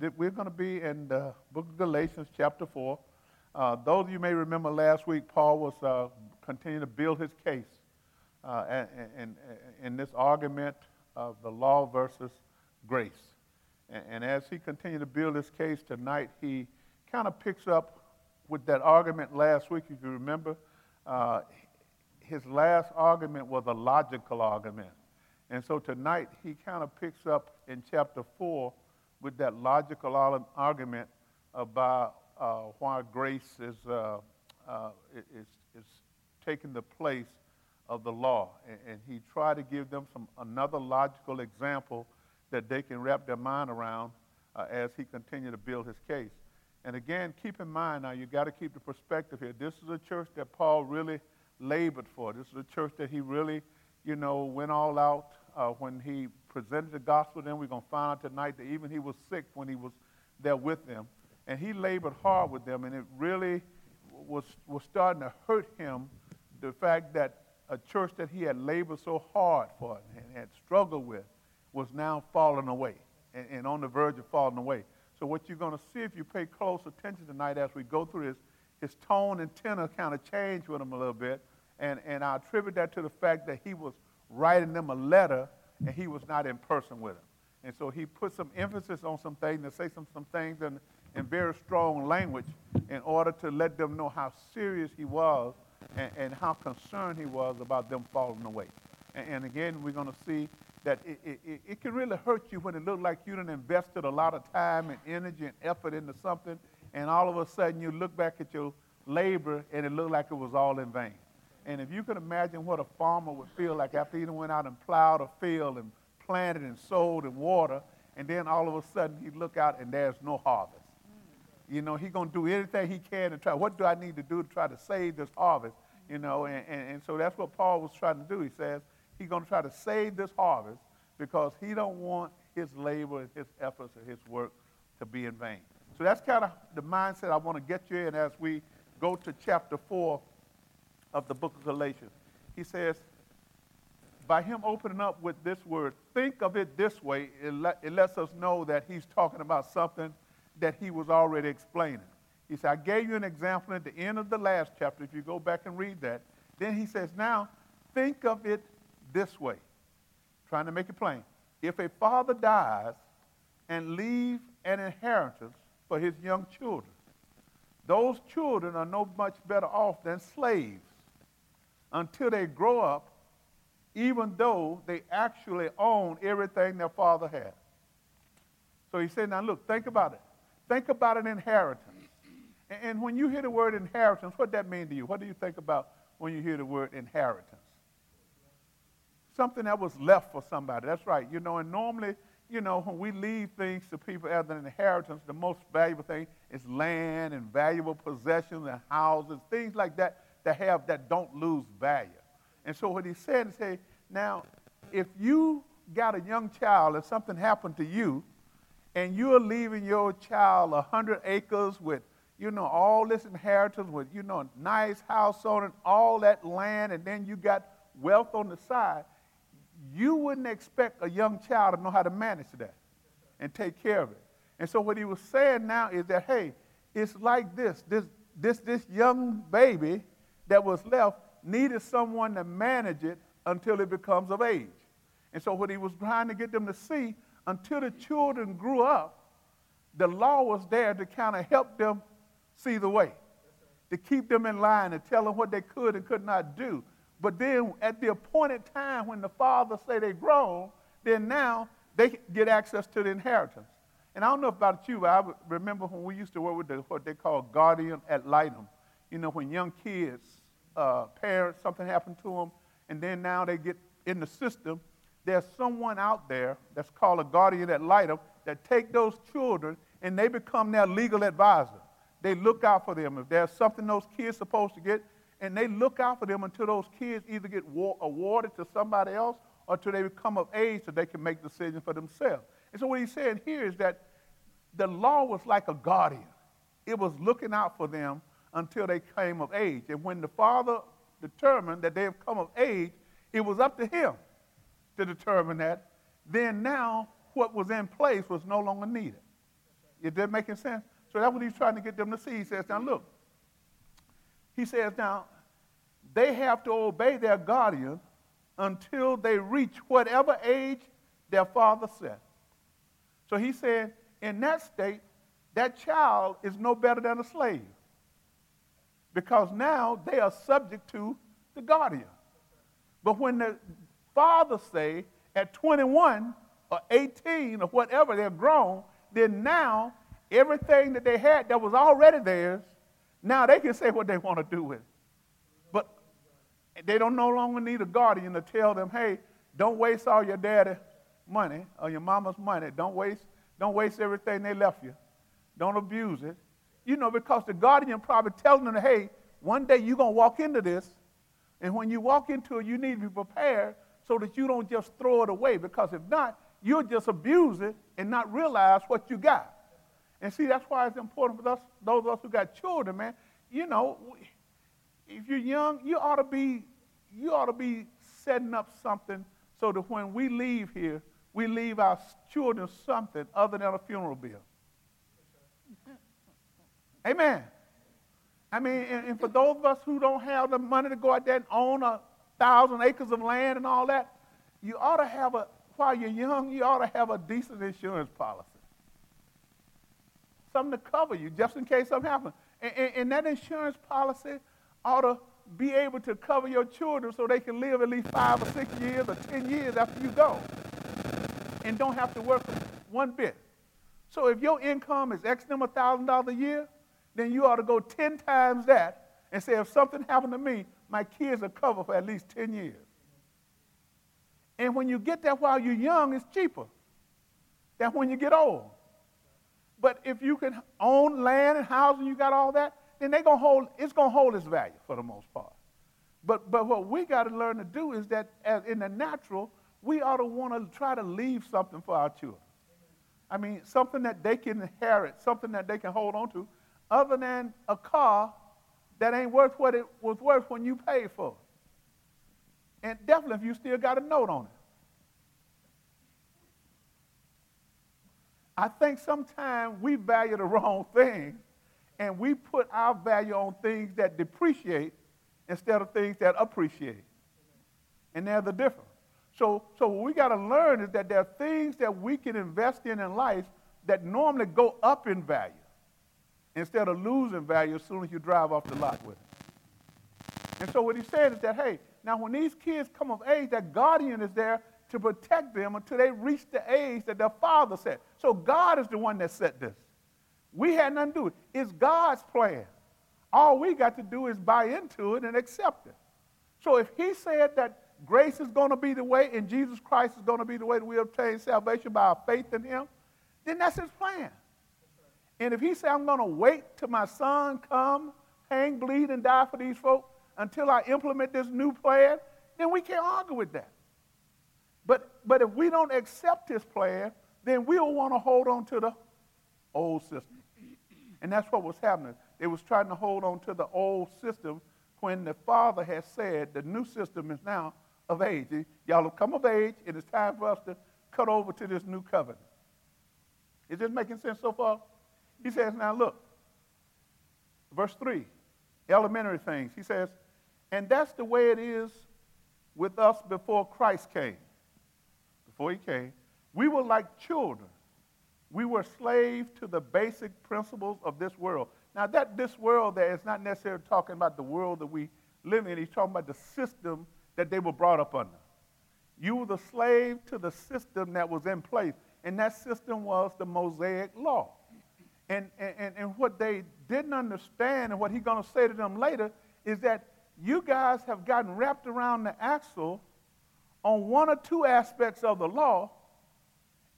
we're going to be in the book of Galatians, chapter 4. Uh, those of you may remember last week, Paul was uh, continuing to build his case uh, in, in this argument of the law versus grace. And, and as he continued to build his case tonight, he kind of picks up with that argument last week, if you remember. Uh, his last argument was a logical argument. And so tonight he kind of picks up in chapter 4 with that logical argument about uh, why grace is, uh, uh, is, is taking the place of the law. And, and, he tried to give them some another logical example that they can wrap their mind around uh, as he continued to build his case. And again, keep in mind now, you've got to keep the perspective here. This is a church that Paul really labored for. This is a church that he really, you know, went all out uh, when he presented the gospel to them. We're going to find out tonight that even he was sick when he was there with them. And he labored hard with them, and it really was, was starting to hurt him the fact that a church that he had labored so hard for and had struggled with was now falling away and, and on the verge of falling away. So, what you're going to see if you pay close attention tonight as we go through this, his tone and tenor kind of changed with him a little bit. And, and I attribute that to the fact that he was writing them a letter and he was not in person with them. And so he put some emphasis on some things and say some, some things in, in very strong language in order to let them know how serious he was and, and how concerned he was about them falling away. And, and again, we're going to see that it, it, it, can really hurt you when it looks like you done invested a lot of time and energy and effort into something, and all of a sudden you look back at your labor and it looked like it was all in vain. And if you could imagine what a farmer would feel like after he went out and plowed a field and planted and sowed and watered, and then all of a sudden he'd look out and there's no harvest. You know, he's going to do anything he can to try. What do I need to do to try to save this harvest? You know, and, and, and so that's what Paul was trying to do. He says he's going to try to save this harvest because he don't want his labor and his efforts and his work to be in vain. So that's kind of the mindset I want to get you in as we go to chapter 4 of the book of Galatians. He says, by him opening up with this word, think of it this way, it, let, it lets us know that he's talking about something that he was already explaining. He said, I gave you an example at the end of the last chapter, if you go back and read that. Then he says, now think of it this way, trying to make it plain. If a father dies and leave an inheritance for his young children, those children are no much better off than slaves until they grow up, even though they actually own everything their father had. So he said, now look, think about it. Think about an inheritance. And when you hear the word inheritance, what that mean to you? What do you think about when you hear the word inheritance? Something that was left for somebody. That's right. You know, and normally, you know, when we leave things to people as an inheritance, the most valuable thing is land and valuable possessions and houses, things like that that have that don't lose value. And so what he said is, hey, now, if you got a young child and something happened to you, and you're leaving your child a hundred acres with, you know, all this inheritance with, you know, a nice house on it, all that land, and then you got wealth on the side, you wouldn't expect a young child to know how to manage that and take care of it. And so what he was saying now is that, hey, it's like this. This, this, this young baby that was left needed someone to manage it until it becomes of age. And so, what he was trying to get them to see, until the children grew up, the law was there to kind of help them see the way, to keep them in line and tell them what they could and could not do. But then, at the appointed time when the father say they're grown, then now they get access to the inheritance. And I don't know about you, but I remember when we used to work with the, what they call guardian ad litem you know, when young kids, uh, parents, something happened to them, and then now they get in the system, there's someone out there that's called a guardian ad litem that take those children and they become their legal advisor. They look out for them. If there's something those kids supposed to get, and they look out for them until those kids either get war- awarded to somebody else or until they become of age so they can make decisions for themselves. And so what he's saying here is that the law was like a guardian. It was looking out for them until they came of age. And when the father determined that they have come of age, it was up to him to determine that. Then now what was in place was no longer needed. Is that making sense? So that's what he's trying to get them to see. He says, now look. He says, now, they have to obey their guardian until they reach whatever age their father set. So he said, in that state, that child is no better than a slave because now they are subject to the guardian. But when the father say at 21 or 18 or whatever they're grown, then now everything that they had that was already theirs, now they can say what they want to do with it. But they don't no longer need a guardian to tell them, hey, don't waste all your daddy's money or your mama's money. Don't waste, don't waste everything they left you. Don't abuse it. You know, because the guardian probably telling them, hey, one day you're going to walk into this, and when you walk into it, you need to be prepared so that you don't just throw it away, because if not, you'll just abuse it and not realize what you got. And see, that's why it's important for us, those of us who got children, man. You know, if you're young, you ought to be, you ought to be setting up something so that when we leave here, we leave our children something other than a funeral bill. Amen. I mean, and, and, for those of us who don't have the money to go out there and own a thousand acres of land and all that, you ought to have a, while you're young, you ought to have a decent insurance policy. Something to cover you just in case something happens. And, and, and that insurance policy ought to be able to cover your children so they can live at least five or six years or ten years after you go and don't have to work one bit. So if your income is X number thousand dollars a year, then you ought to go 10 times that and say, if something happened to me, my kids are covered for at least 10 years. And when you get that while you're young, it's cheaper than when you get old. But if you can own land and housing, you got all that, then they gonna hold, it's going to hold its value for the most part. But, but what we got to learn to do is that as in the natural, we ought to want to try to leave something for our children. I mean, something that they can inherit, something that they can hold on to, other than a car that ain't worth what it was worth when you paid for it. And definitely if you still got a note on it. I think sometimes we value the wrong thing and we put our value on things that depreciate instead of things that appreciate. And they're the difference. So, so what we got to learn is that there are things that we can invest in in life that normally go up in value instead of losing value as soon as you drive off the lot with it. And so what he's saying is that, hey, now when these kids come of age, that guardian is there to protect them until they reach the age that their father set. So God is the one that set this. We had nothing to do with it. It's God's plan. All we got to do is buy into it and accept it. So if he said that grace is going to be the way and Jesus Christ is going to be the way that we obtain salvation by our faith in him, then that's his plan. And if he said, I'm going to wait till my son come, hang, bleed, and die for these folks until I implement this new plan, then we can't argue with that. But, but if we don't accept his plan, then we'll want to hold on to the old system. And that's what was happening. They was trying to hold on to the old system when the Father has said the new system is now of age. Y'all have come of age, and it's time for us to cut over to this new covenant. Is this making sense so far? He says, now look, verse 3, elementary things. He says, and that's the way it is with us before Christ came. Before he came, we were like children. We were slaves to the basic principles of this world. Now, that this world there is not necessarily talking about the world that we live in. He's talking about the system that they were brought up under. You were the slave to the system that was in place, and that system was the Mosaic law. And, and, and what they didn't understand, and what he's going to say to them later, is that you guys have gotten wrapped around the axle on one or two aspects of the law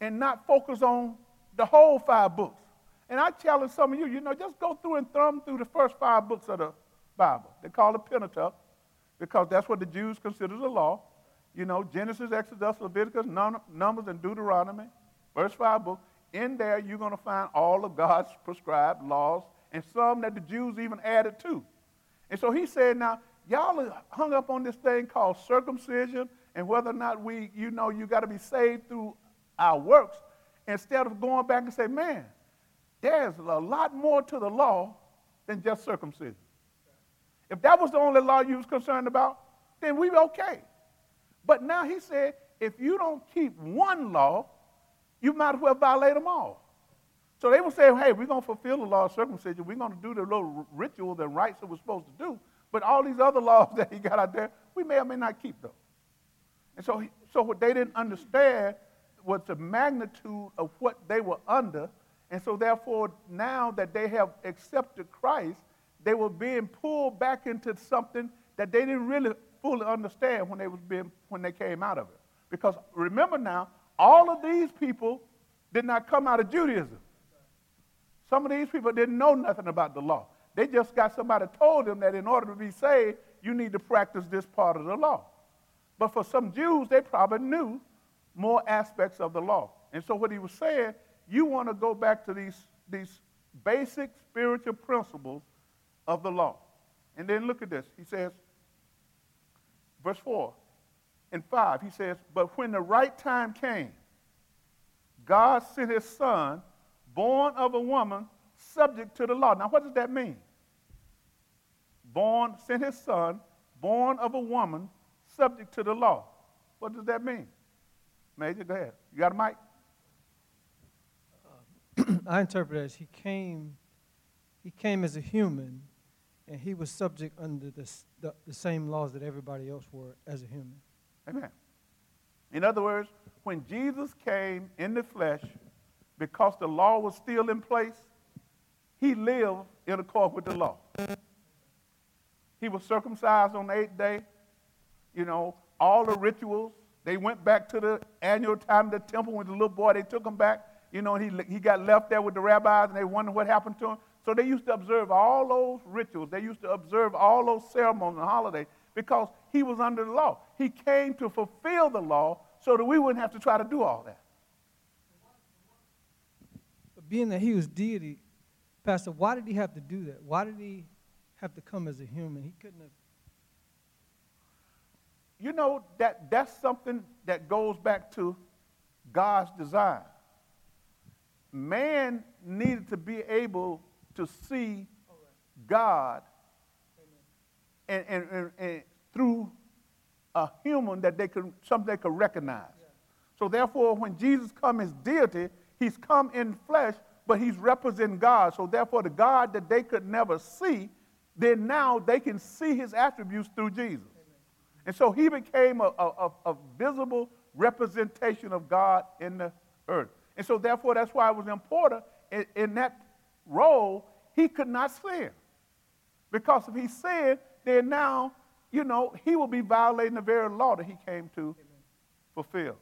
and not focus on the whole five books. And I challenge some of you, you know, just go through and thumb through the first five books of the Bible. They call it Pentateuch because that's what the Jews consider the law. You know, Genesis, Exodus, Leviticus, Numbers, and Deuteronomy. First five books in there you're going to find all of God's prescribed laws and some that the Jews even added to. And so he said, now, y'all are hung up on this thing called circumcision and whether or not we, you know, you got to be saved through our works instead of going back and say, man, there's a lot more to the law than just circumcision. If that was the only law you was concerned about, then we were okay. But now he said, if you don't keep one law, you might as well violate them all. So they were saying, hey, we're going to fulfill the law of circumcision. We're going to do the little rituals and rites that we're supposed to do. But all these other laws that he got out there, we may or may not keep those. And so, so what they didn't understand was the magnitude of what they were under. And so therefore, now that they have accepted Christ, they were being pulled back into something that they didn't really fully understand when they was being when they came out of it. Because remember now, all of these people did not come out of Judaism. Some of these people didn't know nothing about the law. They just got somebody told them that in order to be saved, you need to practice this part of the law. But for some Jews, they probably knew more aspects of the law. And so what he was saying, you want to go back to these, these basic spiritual principles of the law. And then look at this. He says, verse 4 and 5, he says, But when the right time came, God sent his son born of a woman, subject to the law. Now, what does that mean? Born, sent his son, born of a woman, subject to the law. What does that mean? Major, go ahead. You got a mic? Uh, I interpret it as he came, he came as a human, and he was subject under the, the, the same laws that everybody else were as a human. Amen. In other words, when Jesus came in the flesh, because the law was still in place, he lived in accord with the law. He was circumcised on the eighth day. You know, all the rituals. They went back to the annual time of the temple with the little boy. They took him back. You know, he, he got left there with the rabbis and they wondered what happened to him. So they used to observe all those rituals. They used to observe all those ceremonies and holidays because he was under the law. He came to fulfill the law so that we wouldn't have to try to do all that But being that he was deity, Pastor, why did he have to do that? Why did he have to come as a human? He couldn't have. You know, that, that's something that goes back to God's design. Man needed to be able to see God and, and, and, and, through a human that they could something they could recognize. Yeah. So therefore, when Jesus come as deity, He's come in flesh, but he's representing God. So therefore, the God that they could never see, then now they can see his attributes through Jesus. And so he became a, a, a, visible representation of God in the earth. And so therefore, that's why it was important in, in that role, he could not sin. Because if he sinned, then now, you know, he will be violating the very law that he came to Amen. fulfill.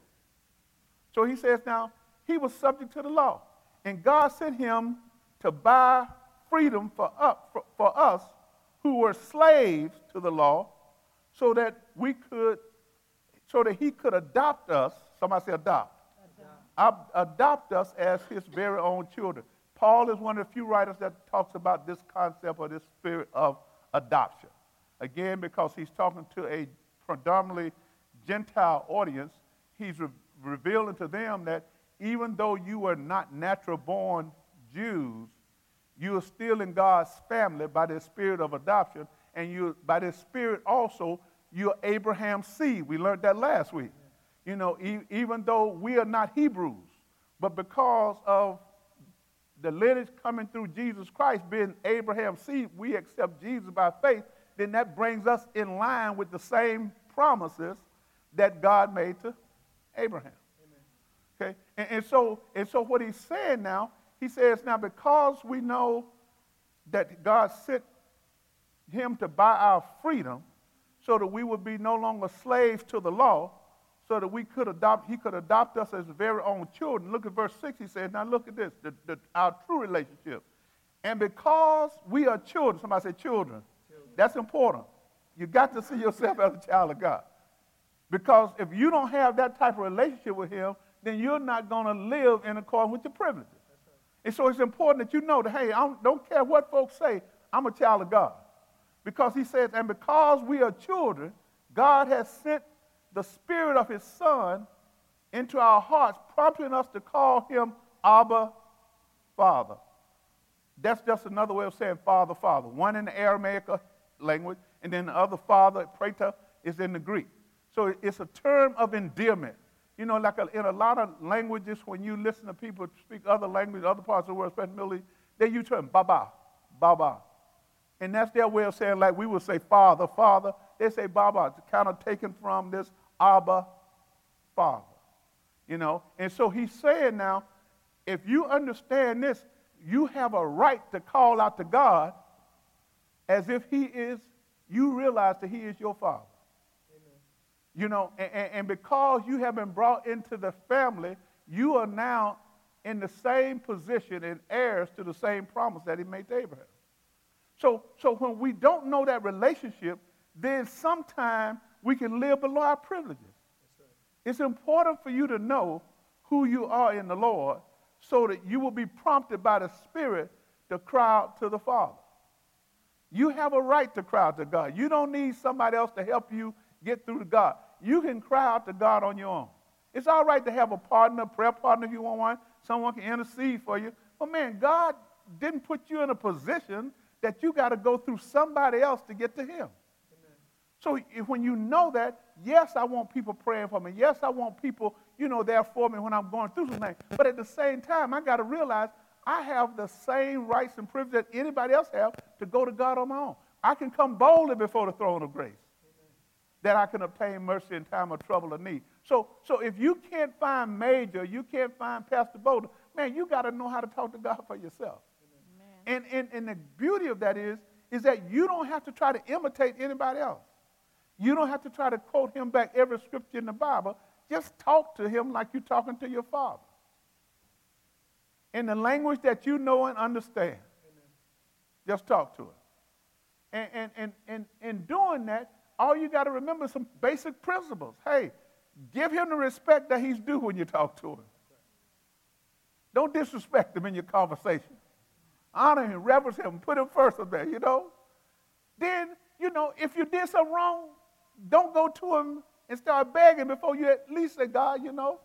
So he says now, he was subject to the law. And God sent him to buy freedom for, up, for, for us who were slaves to the law so that we could, so that he could adopt us. Somebody say adopt. Adopt, adopt us as his very own children. Paul is one of the few writers that talks about this concept or this spirit of adoption. Again, because he's talking to a predominantly Gentile audience, he's re- revealing to them that even though you were not natural born Jews, you are still in God's family by the spirit of adoption, and you by the spirit also you're Abraham's seed. We learned that last week. You know, e- even though we are not Hebrews, but because of the lineage coming through Jesus Christ being Abraham's seed, we accept Jesus by faith, then that brings us in line with the same promises that God made to Abraham. Okay? And, and, so, and so what he's saying now, he says, now because we know that God sent him to buy our freedom so that we would be no longer slaves to the law, so that we could adopt, he could adopt us as very own children. Look at verse 6, he says, now look at this, the, the, our true relationship. And because we are children, somebody say children. That's important. You got to see yourself as a child of God. Because if you don't have that type of relationship with him, then you're not going to live in accordance with your privileges. And so it's important that you know that, hey, I don't, care what folks say, I'm a child of God. Because he says, and because we are children, God has sent the Spirit of His Son into our hearts, prompting us to call Him Abba, Father. That's just another way of saying father, father. One in the Aramaic language, and then the other father, pater, is in the Greek. So it's a term of endearment. You know, like a, in a lot of languages, when you listen to people speak other languages, other parts of the world, especially they use term baba, baba. And that's their way of saying, like we would say father, father. They say baba, it's kind of taken from this Abba, father. You know, and so he's saying now, if you understand this, you have a right to call out to God as if he is, you realize that he is your father. Amen. You know, and, and because you have been brought into the family, you are now in the same position and heirs to the same promise that he made to Abraham. So, so when we don't know that relationship, then sometimes we can live below our privileges. Right. It's important for you to know who you are in the Lord so that you will be prompted by the Spirit to cry out to the Father. You have a right to cry out to God. You don't need somebody else to help you get through to God. You can cry out to God on your own. It's all right to have a partner, a prayer partner if you want one. Someone can intercede for you. But man, God didn't put you in a position that you got to go through somebody else to get to Him. Amen. So if, when you know that, yes, I want people praying for me. Yes, I want people, you know, there for me when I'm going through something. But at the same time, I got to realize I have the same rights and privileges that anybody else have to go to God on my own. I can come boldly before the throne of grace that I can obtain mercy in time of trouble or need. So, so if you can't find Major, you can't find Pastor Boulder, man, you got to know how to talk to God for yourself. And, and, and the beauty of that is, is that you don't have to try to imitate anybody else. You don't have to try to quote him back every scripture in the Bible. Just talk to him like you're talking to your father. In the language that you know and understand. Amen. Just talk to him. And, and, and, and in doing that, all you got to remember some basic principles. Hey, give him the respect that he's due when you talk to him. Don't disrespect him in your conversation honor him, reverence him, put him first up there, you know. Then, you know, if you did something wrong, don't go to him and start begging before you at least say, God, you know,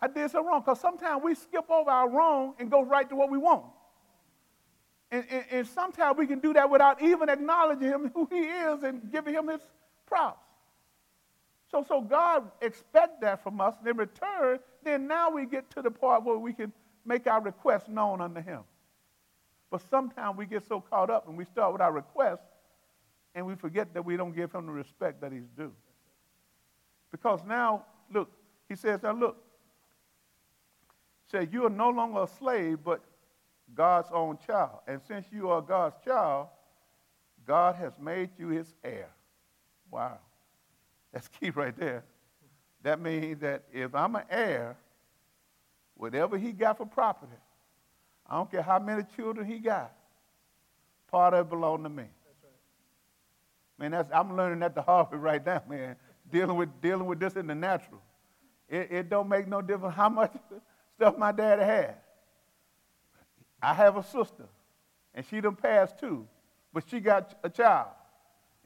I did something wrong. Because sometimes we skip over our wrong and go right to what we want. And, and, and, sometimes we can do that without even acknowledging him who he is and giving him his props. So, so God expect that from us. And in return, then now we get to the part where we can make our requests known unto him. But sometimes we get so caught up and we start with our requests and we forget that we don't give him the respect that he's due. Because now, look, he says, now look, say you are no longer a slave, but God's own child. And since you are God's child, God has made you his heir. Wow. That's key right there. That means that if I'm an heir, whatever he got for property, I don't care how many children he got, part of it belonged to me. That's right. Man, that's, I'm learning that the hard way right now, man. dealing with dealing with this in the natural. It, it don't make no difference how much stuff my daddy had. I have a sister, and she done passed too, but she got a child.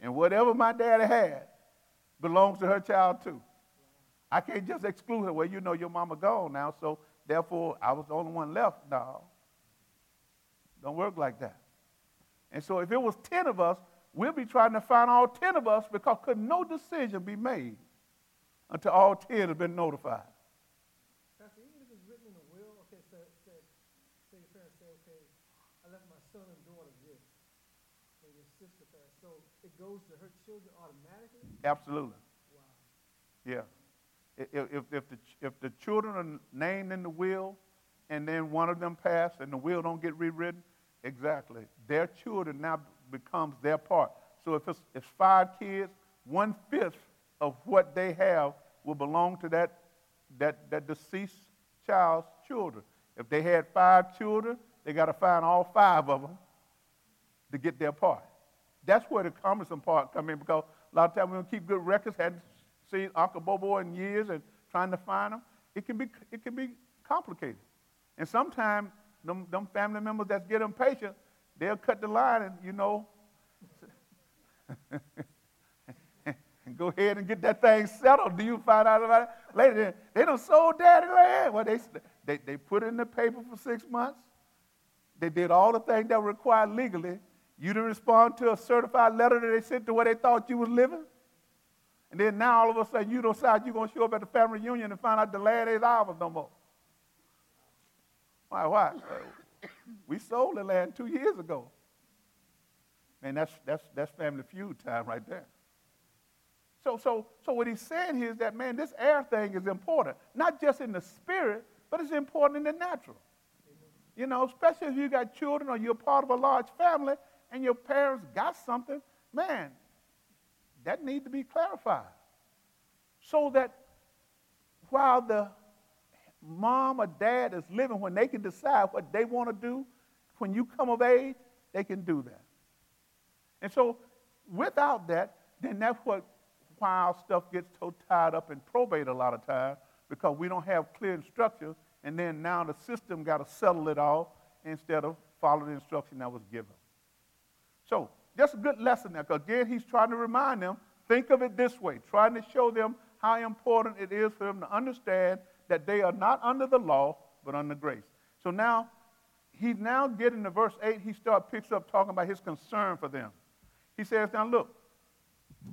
And whatever my daddy had belongs to her child too. I can't just exclude her. Well, you know your mama gone now, so therefore I was the only one left. No. Don't work like that. And so if it was 10 of us, we'll be trying to find all 10 of us because could no decision be made until all 10 have been notified. Pastor, even if it's written in a will, okay, so, say, say your parents say, okay, I left my son and daughter this, and your sister passed. So it goes to her children automatically? Absolutely. Wow. Yeah. If, if, if, the, if the children are named in the will and then one of them pass and the will don't get rewritten, Exactly. Their children now becomes their part. So if it's, it's five kids, one fifth of what they have will belong to that, that, that deceased child's children. If they had five children, they got to find all five of them to get their part. That's where the cumbersome part come in because a lot of times we don't keep good records, hadn't seen Uncle Bobo in years and trying to find them. It can be, it can be complicated. And sometimes them, them family members that get impatient, they'll cut the line and, you know, and go ahead and get that thing settled. Do you find out about it later? They don't sold daddy land. Well, they, they, they put it in the paper for six months. They did all the things that were required legally. You didn't respond to a certified letter that they sent to where they thought you was living. And then now all of a sudden you decide you're going to show up at the family reunion and find out the land ain't ours no more. Why? Why? we sold the land two years ago. Man, that's, that's, that's family feud time right there. So, so, so what he's saying here is that, man, this heir thing is important, not just in the spirit, but it's important in the natural. You know, especially if you got children or you're part of a large family and your parents got something, man, that needs to be clarified. So that while the mom or dad is living, when they can decide what they want to do, when you come of age, they can do that. And so without that, then that's what why stuff gets so tied up in probate a lot of times, because we don't have clear instructions, and then now the system got to settle it all instead of follow the instruction that was given. So just a good lesson there, because again, he's trying to remind them, think of it this way, trying to show them how important it is for them to understand that they are not under the law, but under grace. So now, he's now getting to verse 8, he starts picks up talking about his concern for them. He says, now look,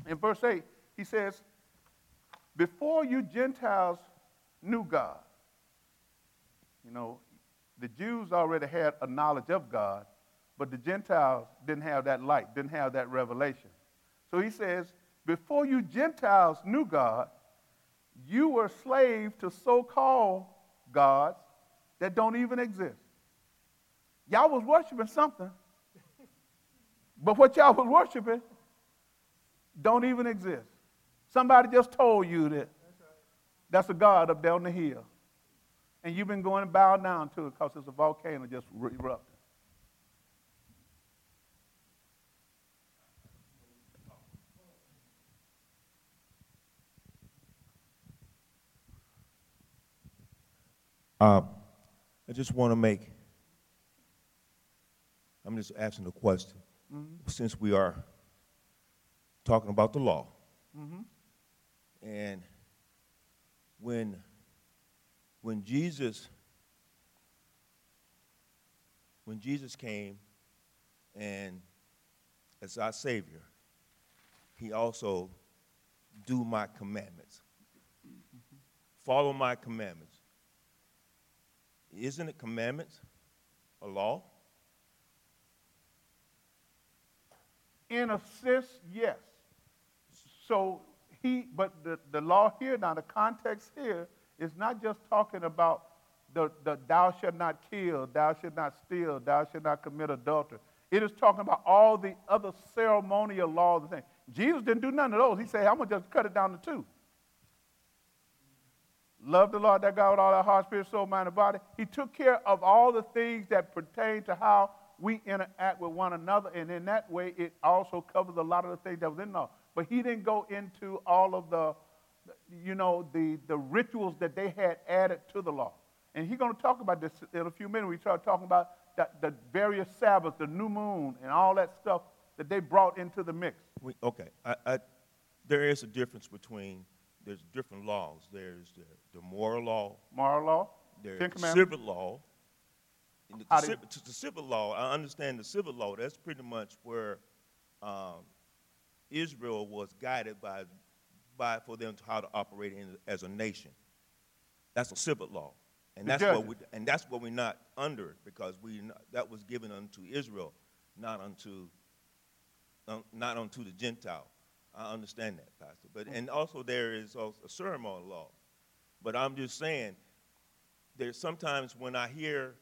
in verse 8, he says, Before you Gentiles knew God, you know, the Jews already had a knowledge of God, but the Gentiles didn't have that light, didn't have that revelation. So he says, Before you Gentiles knew God, you were slaves to so called gods that don't even exist. Y'all was worshiping something, but what y'all was worshiping don't even exist. Somebody just told you that that's a God up there on the hill. And you've been going and bow down to it because it's a volcano just erupting. Uh, I just want to make, I'm just asking a question. Mm-hmm. Since we are talking about the law, mm-hmm. And when, when Jesus, when Jesus came and as our Savior, he also do my commandments. Follow my commandments. Isn't it commandments a law? In a sense, yes. So he, but the, the law here, now the context here is not just talking about the, the thou shalt not kill, thou shalt not steal, thou shalt not commit adultery. It is talking about all the other ceremonial laws and things. Jesus didn't do none of those. He said, I'm going to just cut it down to two. Love the Lord that God with all our heart, spirit, soul, mind, and body. He took care of all the things that pertain to how we interact with one another. And in that way, it also covers a lot of the things that was in the law. But he didn't go into all of the, you know, the, the rituals that they had added to the law. And he's going to talk about this in a few minutes. We start talking about the, the various Sabbaths, the new moon, and all that stuff that they brought into the mix. We, okay. I, I, there is a difference between, there's different laws. There's the, the moral law. Moral law. There's the civil law. The, the, the, civil law, I understand the civil law, that's pretty much where um, Israel was guided by, by for them to how to operate in, as a nation. That's a civil law. And that's, what we, and that's what we're not under because we that was given unto Israel, not unto um, not unto the Gentile. I understand that, Pastor. But and also there is also a ceremonial law. But I'm just saying, there's sometimes when I hear,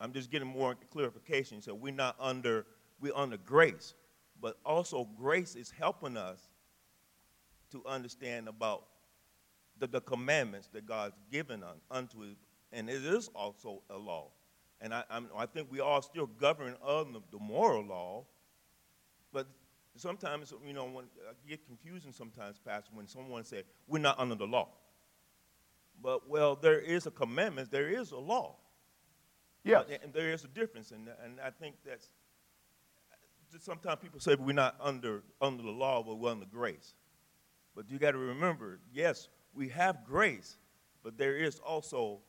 I'm just getting more clarification. So we're not under we're under grace but also grace is helping us to understand about the, the commandments that God's given un, unto us, and it is also a law. And I, I'm, i think we all still govern under the moral law, but sometimes, you know, when, I get confusing sometimes, Pastor, when someone says, we're not under the law. But, well, there is a commandment, there is a law. Yes. and there is a difference, and, and I think that's sometimes people say we're not under, under the law, but we're under grace. But you got to remember, yes, we have grace, but there is also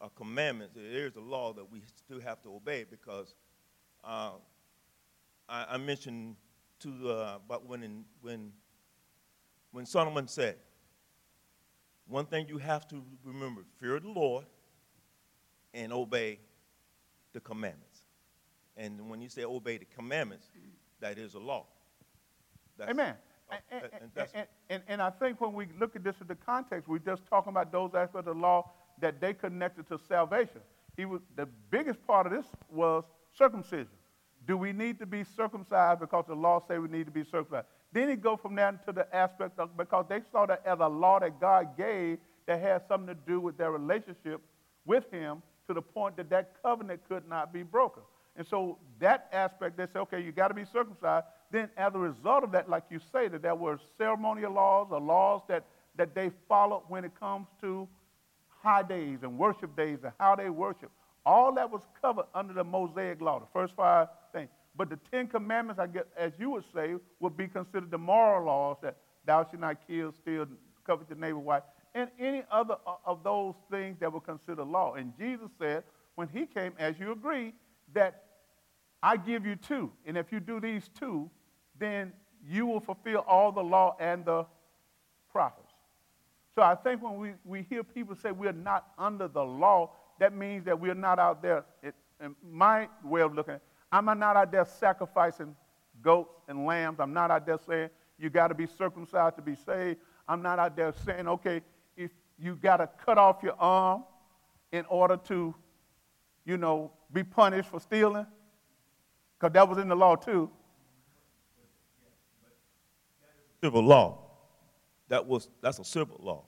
a commandment. There is a law that we still have to obey because uh, I, I, mentioned to uh, about when in, when when Solomon said, one thing you have to remember: fear the Lord and obey the commandments. And when you say obey the commandments, that is a law. That's, Amen. Uh, and, and, and, and, and I think when we look at this in the context, we're just talking about those aspects of the law that they connected to salvation. He was, the biggest part of this was circumcision. Do we need to be circumcised because the law say we need to be circumcised? Then he go from there to the aspect of because they saw that as a law that God gave that had something to do with their relationship with Him to the point that that covenant could not be broken. And so that aspect, they say, okay, you got to be circumcised. Then as a result of that, like you say, that there were ceremonial laws or laws that, that they followed when it comes to high days and worship days and how they worship. All that was covered under the Mosaic law, the first five. But the Ten Commandments, I guess, as you would say, would be considered the moral laws that thou shalt not kill, steal, covet your neighbor's wife, and any other uh, of those things that were considered law. And Jesus said, when he came, as you agree, that I give you two. And if you do these two, then you will fulfill all the law and the prophets. So I think when we, we hear people say we're not under the law, that means that we're not out there. It, in my way of looking at it, I'm not out there sacrificing goats and lambs. I'm not out there saying you got to be circumcised to be saved. I'm not out there saying, okay, if you got to cut off your arm in order to, you know, be punished for stealing, because that was in the law too. Civil law. That was that's a civil law.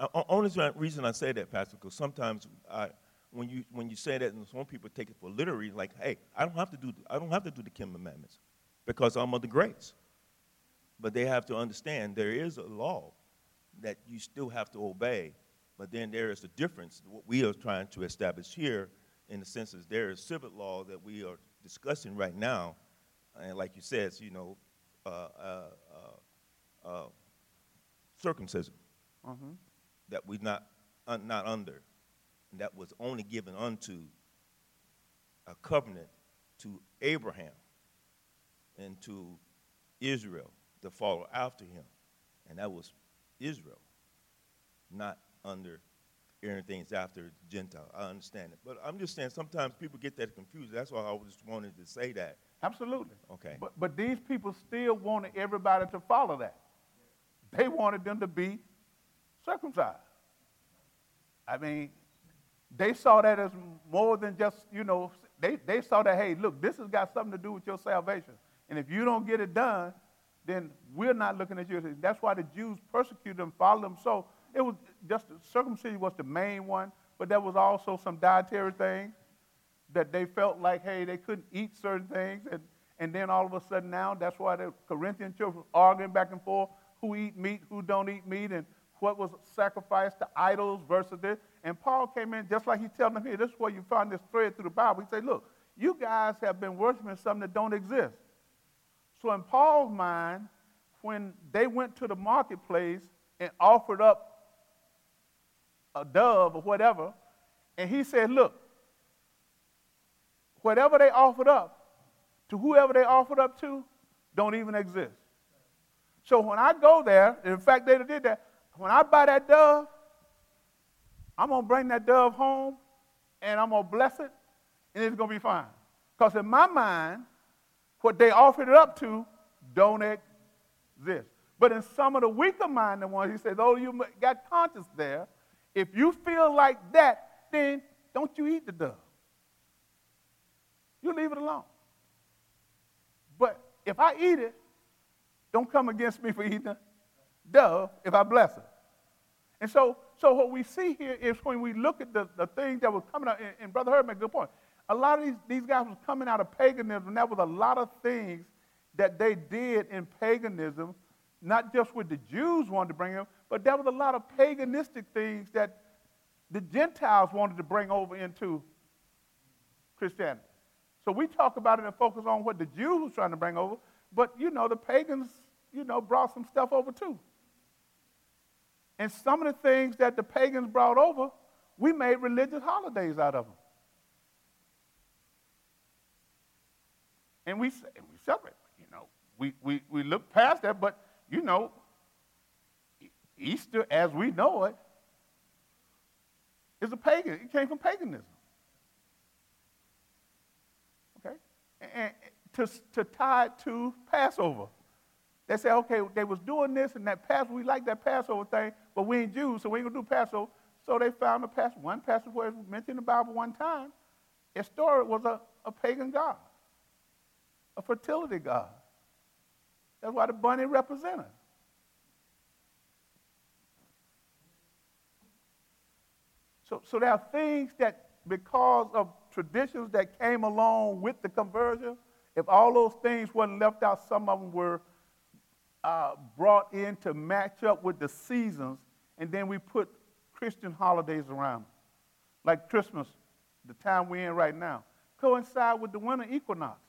Uh, only reason I say that, Pastor, because sometimes I, when you when you say that, and some people take it for literally, like, hey, I don't have to do I don't have to do the Ten Commandments because I'm under grace. But they have to understand there is a law that you still have to obey, but then there is a difference. What we are trying to establish here, in the sense, is there is civil law that we are discussing right now, and like you said, you know, uh, uh, uh, uh circumcision mm-hmm. that we're not un, not under, that was only given unto a covenant to Abraham and to Israel to follow after him, and that was Israel, not under anything after Gentile. I understand it, but I'm just saying sometimes people get that confused. That's why I just wanted to say that. Absolutely. Okay. But but these people still wanted everybody to follow that. They wanted them to be circumcised. I mean, they saw that as more than just, you know, they, they saw that, hey, look, this has got something to do with your salvation. And if you don't get it done, then we're not looking at you. That's why the Jews persecuted them, followed them. So it was just circumcision was the main one, but there was also some dietary things that they felt like, hey, they couldn't eat certain things. And, and then all of a sudden now, that's why the Corinthian church was arguing back and forth who eat meat, who don't eat meat, and what was sacrificed to idols versus this. And Paul came in just like he's telling them here. This is where you find this thread through the Bible. He said, look, you guys have been worshiping something that don't exist. So in Paul's mind, when they went to the marketplace and offered up a dove or whatever, and he said, look, whatever they offered up, to whoever they offered up to, don't even exist. So when I go there, in fact, they did that, when I buy that dove, I'm going to bring that dove home and I'm going to bless it and it's going to be fine. Because in my mind, what they offered it up to don't exist. But in some of the weaker minded ones, he says, oh, you got conscience there. If you feel like that, then don't you eat the dove. You leave it alone. But if I eat it, don't come against me for eating the dove if I bless her. And so, so what we see here is when we look at the, the things that were coming out, and, and Brother Herb made a good point. A lot of these, these guys was coming out of paganism, and that was a lot of things that they did in paganism, not just what the Jews wanted to bring in, but there was a lot of paganistic things that the Gentiles wanted to bring over into Christianity. So we talk about it and focus on what the Jews were trying to bring over, but you know, the pagans, you know, brought some stuff over too. And some of the things that the pagans brought over we made religious holidays out of them. And we, and we celebrate, you know. We, we, we look past that, but, you know, Easter as we know it is a pagan. It came from paganism. Okay? And to, to tie it to Passover. They say, okay, they was doing this and that Passover, we like that Passover thing, but we ain't Jews, so we ain't gonna do Passover. So they found a Passover, one Passover it's mentioned in the Bible one time. Estor was a, a pagan god, a fertility god. That's why the bunny represented. So, so there are things that, because of traditions that came along with the conversion, if all those things weren't left out, some of them were uh, brought in to match up with the seasons, and then we put Christian holidays around them. Like Christmas, the time we're in right now, coincide with the winter equinox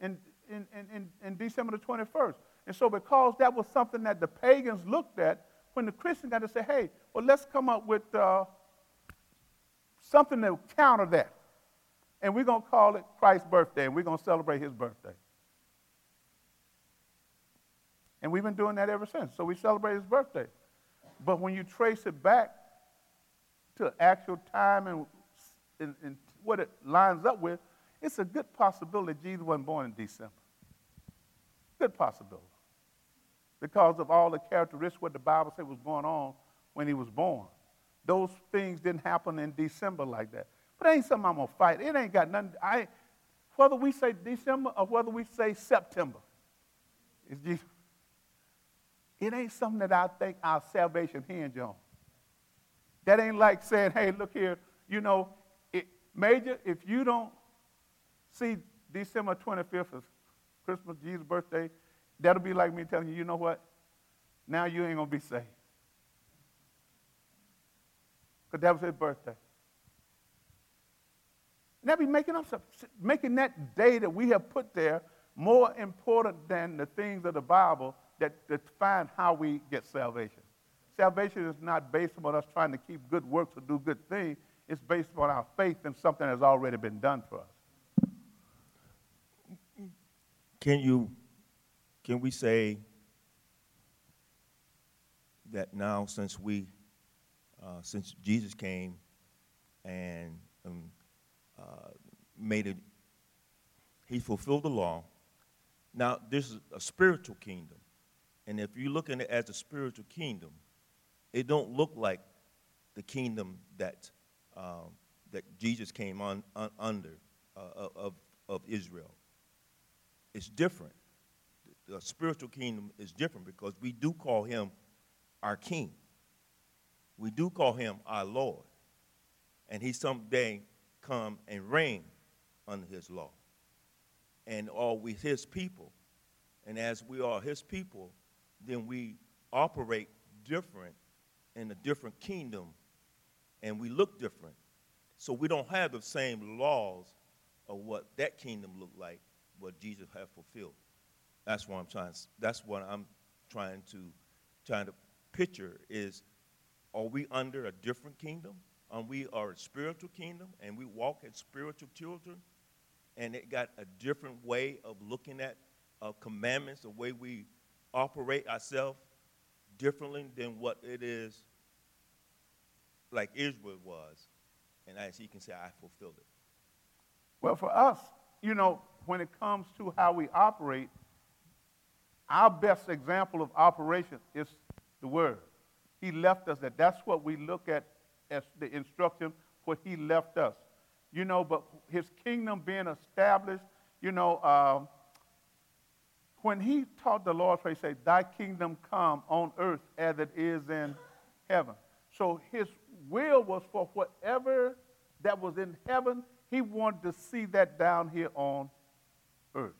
in, in, in, in December the 21st. And so, because that was something that the pagans looked at, when the Christians got to say, hey, well, let's come up with uh, something to counter that. And we're going to call it Christ's birthday, and we're going to celebrate his birthday. And we've been doing that ever since. So we celebrate his birthday. But when you trace it back to actual time and, and, and what it lines up with, it's a good possibility Jesus wasn't born in December. Good possibility. Because of all the characteristics what the Bible said was going on when he was born. Those things didn't happen in December like that. But it ain't something I'm to fight. It ain't got nothing. I, whether we say December or whether we say September, it's Jesus. It ain't something that I think our salvation hinge on. That ain't like saying, hey, look here, you know, it, Major, if you don't see December 25th as Christmas, Jesus' birthday, that'll be like me telling you, you know what? Now you ain't going to be saved. Because that was his birthday. And that be making up making that day that we have put there more important than the things of the Bible that, define how we get salvation. Salvation is not based on us trying to keep good works or do good things. It's based on our faith in something that's already been done for us. Can you, can we say that now since we uh, since Jesus came and um, uh, made it, he fulfilled the law. Now, this is a spiritual kingdom. And if you look at it as a spiritual kingdom, it don't look like the kingdom that, um, that Jesus came on, on under uh, of, of Israel. It's different. The spiritual kingdom is different because we do call him our king we do call him our Lord. And he someday come and reign under his law. And are we his people? And as we are his people, then we operate different in a different kingdom and we look different. So we don't have the same laws of what that kingdom looked like, what Jesus had fulfilled. That's what I'm trying. That's what I'm trying to trying to picture is are we under a different kingdom? Are we are a spiritual kingdom and we walk as spiritual children? And it got a different way of looking at uh, commandments, the way we operate ourselves differently than what it is like Israel was. And as he can say, I fulfilled it. Well, for us, you know, when it comes to how we operate, our best example of operation is the Word. He left us that. That's what we look at as the instruction, what he left us. You know, but his kingdom being established, you know, um, when he taught the Lord, he said, Thy kingdom come on earth as it is in heaven. So his will was for whatever that was in heaven, he wanted to see that down here on earth.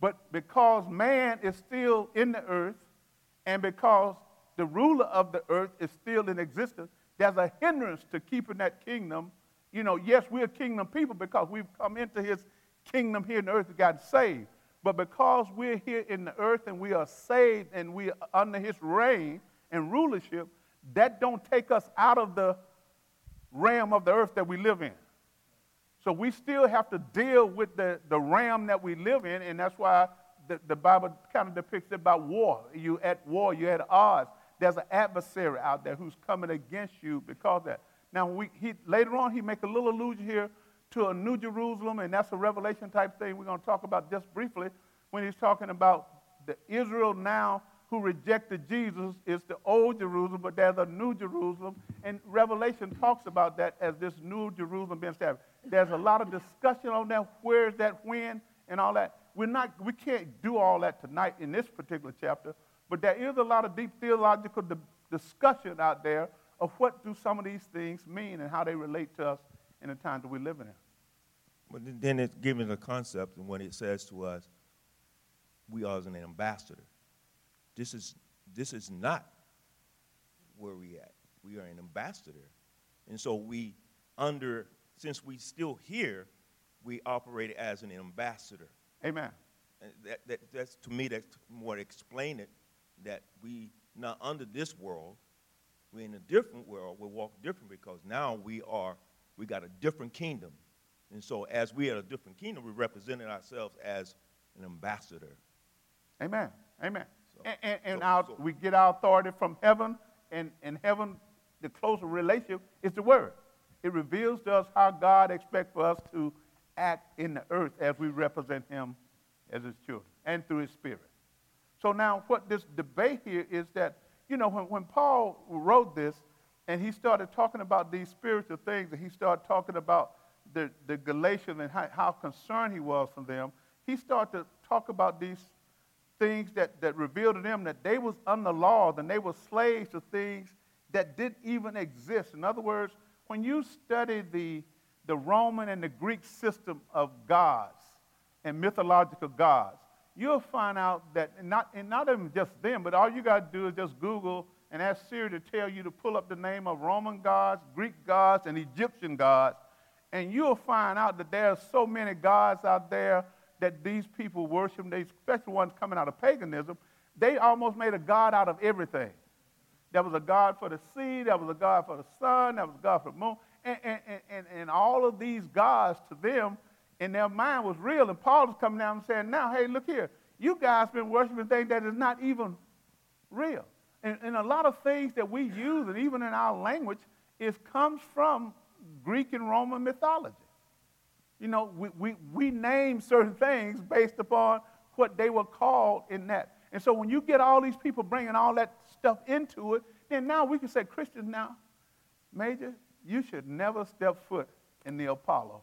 But because man is still in the earth, and because the ruler of the earth is still in existence, there's a hindrance to keeping that kingdom. You know, yes, we're kingdom people because we've come into his kingdom here the earth and got saved. But because we're here in the earth and we are saved and we are under his reign and rulership, that don't take us out of the realm of the earth that we live in. So we still have to deal with the, the realm that we live in, and that's why the, the Bible kind of depicts it about war. You at war, you at odds. There's an adversary out there who's coming against you because of that. Now, we, he, later on, he make a little allusion here to a New Jerusalem, and that's a revelation type thing we're going to talk about just briefly when he's talking about the Israel now who rejected Jesus is the old Jerusalem, but there's a new Jerusalem. And Revelation talks about that as this new Jerusalem being established. There's a lot of discussion on that, where's that, when, and all that. We're not, we can't do all that tonight in this particular chapter, but there is a lot of deep theological di- discussion out there of what do some of these things mean and how they relate to us in the time that we're living in. But then it's given a concept and when it says to us, we are an ambassador. This is, this is not where we at. We are an ambassador. And so we under, since we still here, we operate as an ambassador. Amen. And that, that, that's, to me, that's more to explain it, that we not under this world, we're in a different world, we walk different because now we are, we got a different kingdom. And so as we are a different kingdom, we're representing ourselves as an ambassador. Amen. Amen. So- and and, and so- our, so- we get our authority from heaven, and, and heaven, the closer relationship is the Word. It reveals to us how God expects for us to act in the earth as we represent Him as His children and through His Spirit. So now, what this debate here is that, you know, when, when Paul wrote this and he started talking about these spiritual things and he started talking about the, the Galatians and how, how concerned he was for them, he started to talk about these things that, that revealed to them that they was under law and they were slaves to things that didn't even exist. In other words, when you study the, the Roman and the Greek system of gods and mythological gods, you'll find out that not, and not even just them, but all you got to do is just Google and ask Siri to tell you to pull up the name of Roman gods, Greek gods, and Egyptian gods, and you'll find out that there are so many gods out there that these people worship, especially ones coming out of paganism, they almost made a god out of everything. There was a God for the sea, there was a God for the sun, there was a God for the moon. And, and, and, and all of these gods to them in their mind was real. And Paul is coming down and saying, now, hey, look here. You guys been worshiping things that is not even real. And, and a lot of things that we use, and even in our language, is comes from Greek and Roman mythology. You know, we, we, we name certain things based upon what they were called in that. And so when you get all these people bringing all that stuff into it, then now we can say, Christians now, Major, you should never step foot in the Apollo.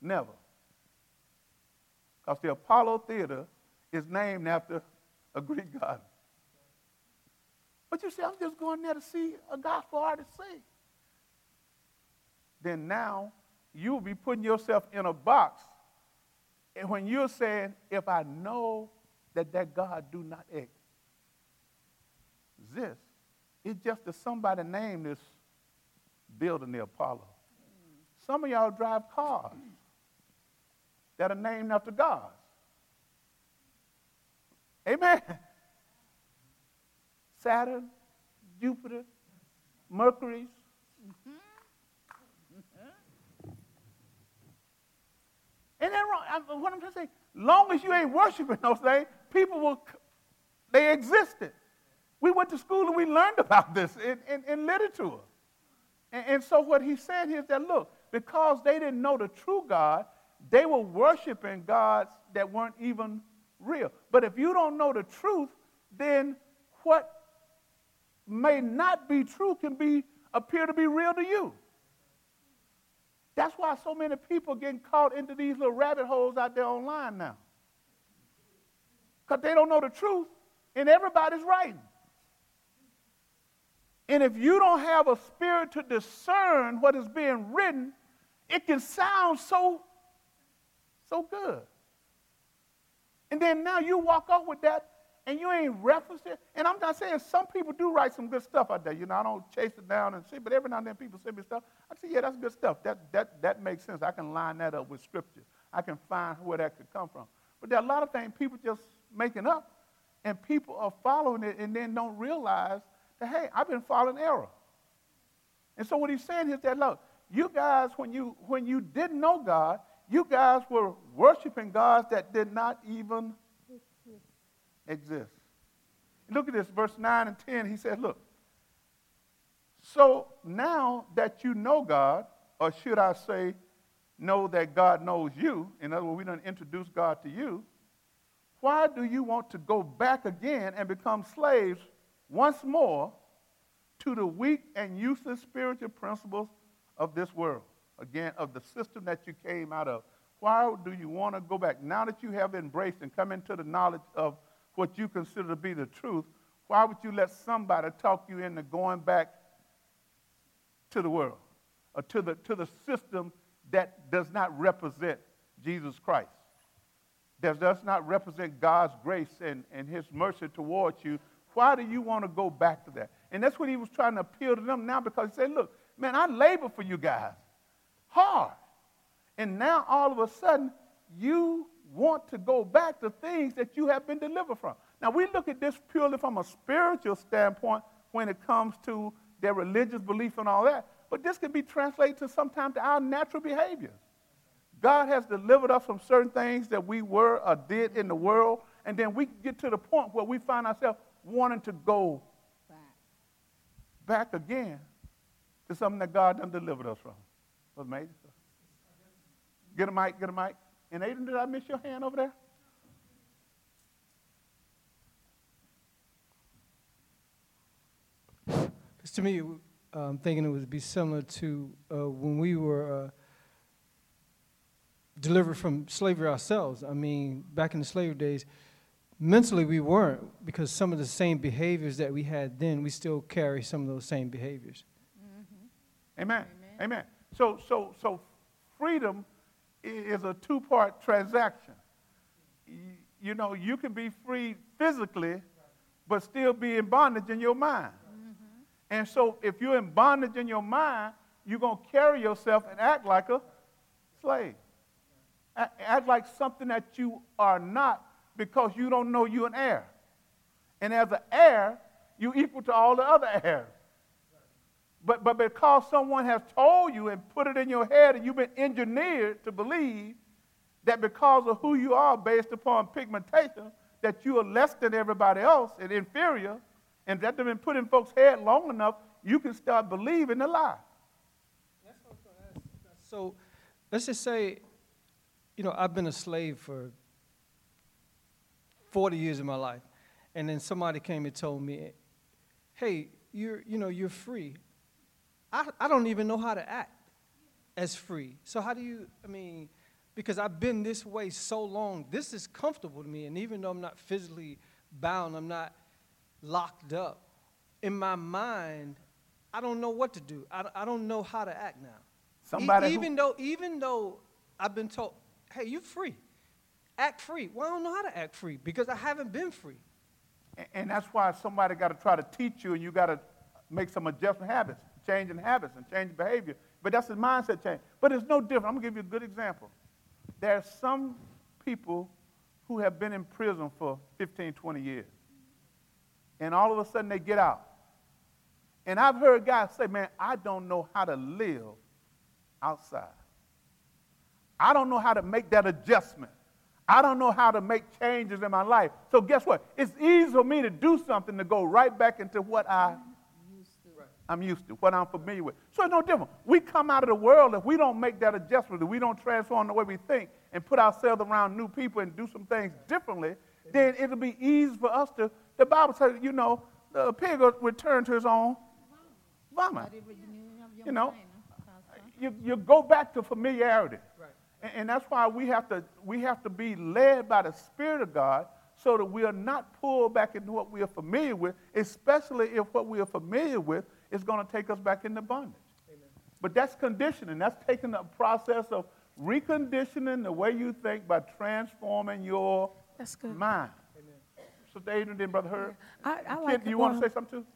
Never. Because the Apollo Theater is named after a Greek god. But you say, I'm just going there to see a gospel artist sing. Then now you'll be putting yourself in a box. And when you're saying, if I know that that God do not exist, it's just that somebody named this building the Apollo. Some of y'all drive cars that are named after gods. Amen. Saturn, Jupiter, Mercury. And then wrong. I- What I'm trying to say, long as you ain't worshiping those things, people will, they existed. We went to school and we learned about this in, in, in literature. And, and so what he said is that, look, because they didn't know the true God, they were worshiping gods that weren't even real. But if you don't know the truth, then what may not be true can be appear to be real to you. That's why so many people getting caught into these little rabbit holes out there online now. Because they don't know the truth, and everybody's writing. And if you don't have a spirit to discern what is being written, it can sound so, so good. And then now you walk off with that and you ain't referenced it. And I'm not saying some people do write some good stuff out there. You know, I don't chase it down and see, but every now and then people send me stuff. I say, yeah, that's good stuff. That, that, that makes sense. I can line that up with scripture. I can find where that could come from. But there are a lot of things people just making up, and people are following it and then don't realize that, hey, I've been following error. And so what he's saying is that, look, you guys, when you, when you didn't know God, you guys were worshiping gods that did not even exist. Look at this, verse 9 and 10. He says, Look, so now that you know God, or should I say, know that God knows you, in other words, we don't introduce God to you, why do you want to go back again and become slaves once more to the weak and useless spiritual principles of this world? Again, of the system that you came out of. Why do you want to go back? Now that you have embraced and come into the knowledge of what you consider to be the truth, why would you let somebody talk you into going back to the world or to the, to the system that does not represent Jesus Christ? That does not represent God's grace and, and His mercy towards you. Why do you want to go back to that? And that's what he was trying to appeal to them now because he said, Look, man, I labor for you guys hard. And now all of a sudden, you want to go back to things that you have been delivered from. Now, we look at this purely from a spiritual standpoint when it comes to their religious belief and all that, but this can be translated to sometimes to our natural behaviors. God has delivered us from certain things that we were or did in the world, and then we get to the point where we find ourselves wanting to go back, back again to something that God done delivered us from. Was made. Get a mic, get a mic. And Aiden, did I miss your hand over there? Because to me, I'm thinking it would be similar to uh, when we were uh, delivered from slavery ourselves. I mean, back in the slave days, mentally we weren't because some of the same behaviors that we had then, we still carry some of those same behaviors. Mm-hmm. Amen. Amen. Amen. So, so, so freedom is a two part transaction. You know, you can be free physically, but still be in bondage in your mind. Mm-hmm. And so, if you're in bondage in your mind, you're going to carry yourself and act like a slave. Act like something that you are not because you don't know you're an heir. And as an heir, you're equal to all the other heirs. But, but because someone has told you and put it in your head and you've been engineered to believe that because of who you are based upon pigmentation, that you are less than everybody else and inferior, and that has been put in folks' head long enough, you can start believing the lie. So let's just say, you know, I've been a slave for 40 years of my life. And then somebody came and told me, hey, you're, you know, you're free. I, I don't even know how to act as free. So how do you, I mean, because I've been this way so long, this is comfortable to me. And even though I'm not physically bound, I'm not locked up, in my mind, I don't know what to do. I, I don't know how to act now. Somebody e- even who, though even though I've been told, hey, you're free. Act free. Well, I don't know how to act free because I haven't been free. And that's why somebody got to try to teach you and you got to make some adjustment habits changing habits and changing behavior. But that's a mindset change. But it's no different. I'm going to give you a good example. There are some people who have been in prison for 15, 20 years. And all of a sudden they get out. And I've heard guys say, man, I don't know how to live outside. I don't know how to make that adjustment. I don't know how to make changes in my life. So guess what? It's easy for me to do something to go right back into what I I'm used to, what I'm familiar with. So it's no different. We come out of the world, if we don't make that adjustment, if we don't transform the way we think and put ourselves around new people and do some things differently, then it'll be easy for us to, the Bible says, you know, the pig will return to his own vomit. You know, you, you go back to familiarity. And, and that's why we have, to, we have to be led by the Spirit of God so that we are not pulled back into what we are familiar with, especially if what we are familiar with is going to take us back into bondage. Amen. But that's conditioning. That's taking the process of reconditioning the way you think by transforming your that's good. mind. Amen. So, Adrian, then Brother Herb. I, I like Kid, do you want to say something too?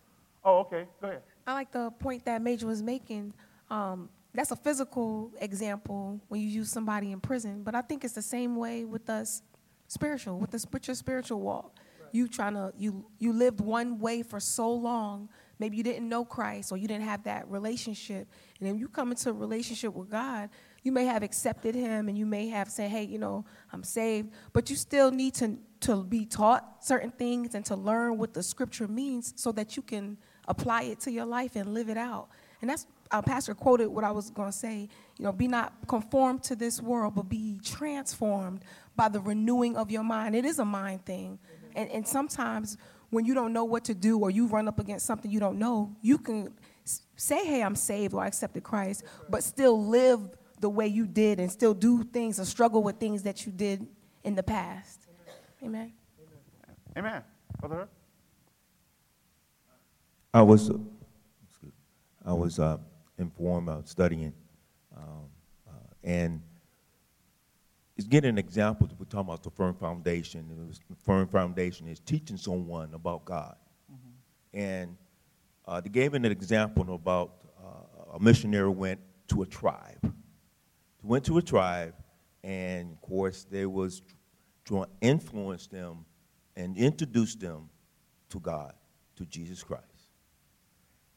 Oh, okay. Go ahead. I like the point that Major was making. Um, that's a physical example when you use somebody in prison, but I think it's the same way with us spiritual, with the with your spiritual walk. Right. You trying to you you lived one way for so long maybe you didn't know Christ or you didn't have that relationship. And then you come into a relationship with God, you may have accepted him and you may have said, hey, you know, I'm saved, but you still need to, to be taught certain things and to learn what the scripture means so that you can apply it to your life and live it out. And that's uh, Pastor quoted what I was going to say. You know, be not conformed to this world, but be transformed by the renewing of your mind. It is a mind thing, and and sometimes when you don't know what to do or you run up against something you don't know, you can say, "Hey, I'm saved," or "I accepted Christ," but still live the way you did and still do things or struggle with things that you did in the past. Amen. Amen. Brother. I was, uh, I was uh, informed about studying, um, uh, and it's getting an example. We're talking about the firm foundation. The firm foundation is teaching someone about God, mm-hmm. and uh, they gave an example about uh, a missionary went to a tribe. Went to a tribe, and of course, they was trying to influence them and introduce them to God, to Jesus Christ.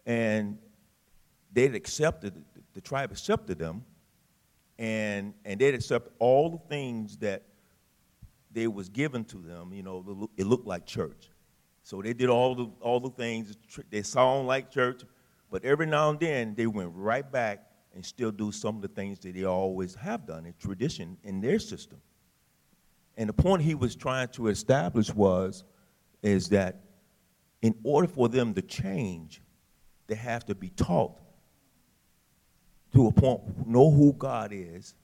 And they'd accepted, the tribe accepted them, and, and they'd accept all the things that they was given to them, you know, it looked like church. So they did all the, all the things, they sound like church, but every now and then they went right back and still do some of the things that they always have done in tradition in their system. And the point he was trying to establish was, is that in order for them to change, they have to be taught to a point, know who God is,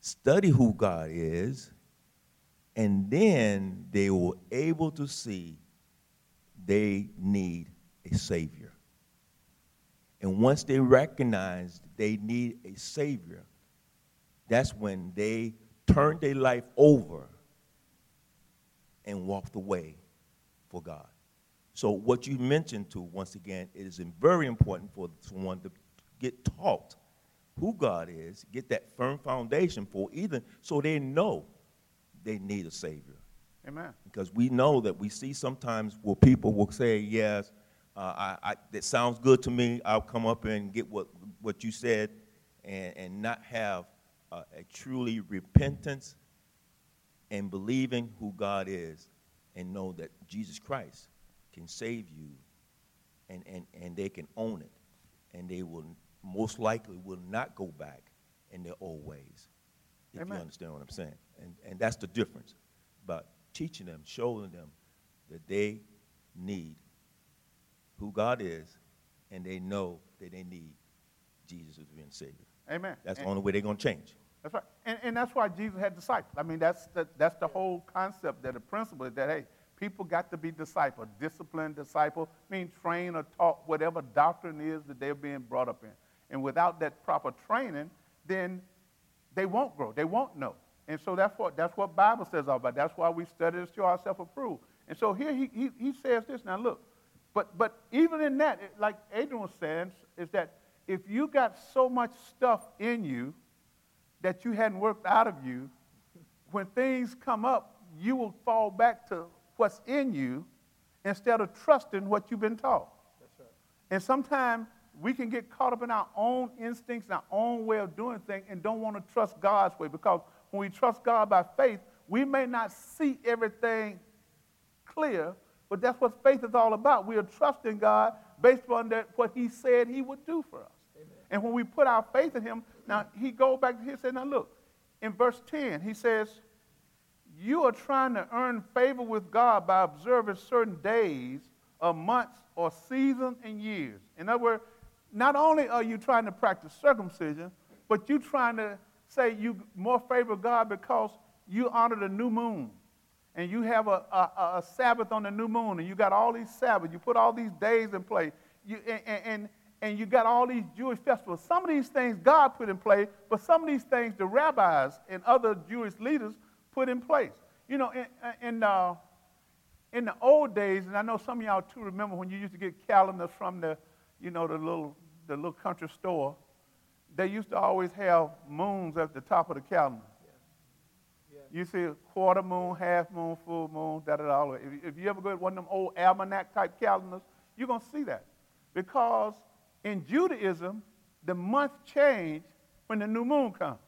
study who God is, and then they were able to see they need a Savior. And once they recognized they need a Savior, that's when they turned their life over and walked away for God. So, what you mentioned to, once again, it is very important for someone to get taught who God is, get that firm foundation for either, so they know they need a Savior. Amen. Because we know that we see sometimes where people will say, yes, uh, I, I, that sounds good to me. I'll come up and get what, what you said and, and not have uh, a truly repentance and believing who God is and know that Jesus Christ can save you and, and, and they can own it and they will most likely will not go back in their old ways, if Amen. you understand what I'm saying. And, and that's the difference. But teaching them, showing them that they need who God is, and they know that they need Jesus as being Savior. Amen. That's and, the only way they're going to change. That's right. And, and that's why Jesus had disciples. I mean, that's the, that's the whole concept, that the principle is that, hey, people got to be discipled. Disciplined disciple means trained or taught whatever doctrine is that they're being brought up in. And without that proper training, then they won't grow. They won't know. And so that's what, that's what Bible says all about. That's why we study to show ourselves approved. And so here he, he, he says this. Now look, but, but even in that, like Adrian was saying, is that if you got so much stuff in you that you hadn't worked out of you, when things come up, you will fall back to what's in you instead of trusting what you've been taught. Right. And sometimes we can get caught up in our own instincts and our own way of doing things and don't want to trust God's way because when we trust God by faith, we may not see everything clear, but that's what faith is all about. We are trusting God based on that, what He said He would do for us. Amen. And when we put our faith in Him, now He goes back to He says, now look, in verse 10, He says, you are trying to earn favor with God by observing certain days or months or seasons and years. In other words, not only are you trying to practice circumcision, but you're trying to say you more favor God because you honor the new moon. And you have a, a, a Sabbath on the new moon, and you got all these Sabbaths. You put all these days in place. You, and, and, and you got all these Jewish festivals. Some of these things God put in place, but some of these things the rabbis and other Jewish leaders put in place. You know, in, in, uh, in the old days, and I know some of y'all too remember when you used to get calendars from the, you know, the little, the little country store, they used to always have moons at the top of the calendar. Yeah. Yeah. You see a quarter moon, half moon, full moon, da da da. If, if you ever go to one of them old almanac type calendars, you're going to see that. Because in Judaism, the month changed when the new moon comes.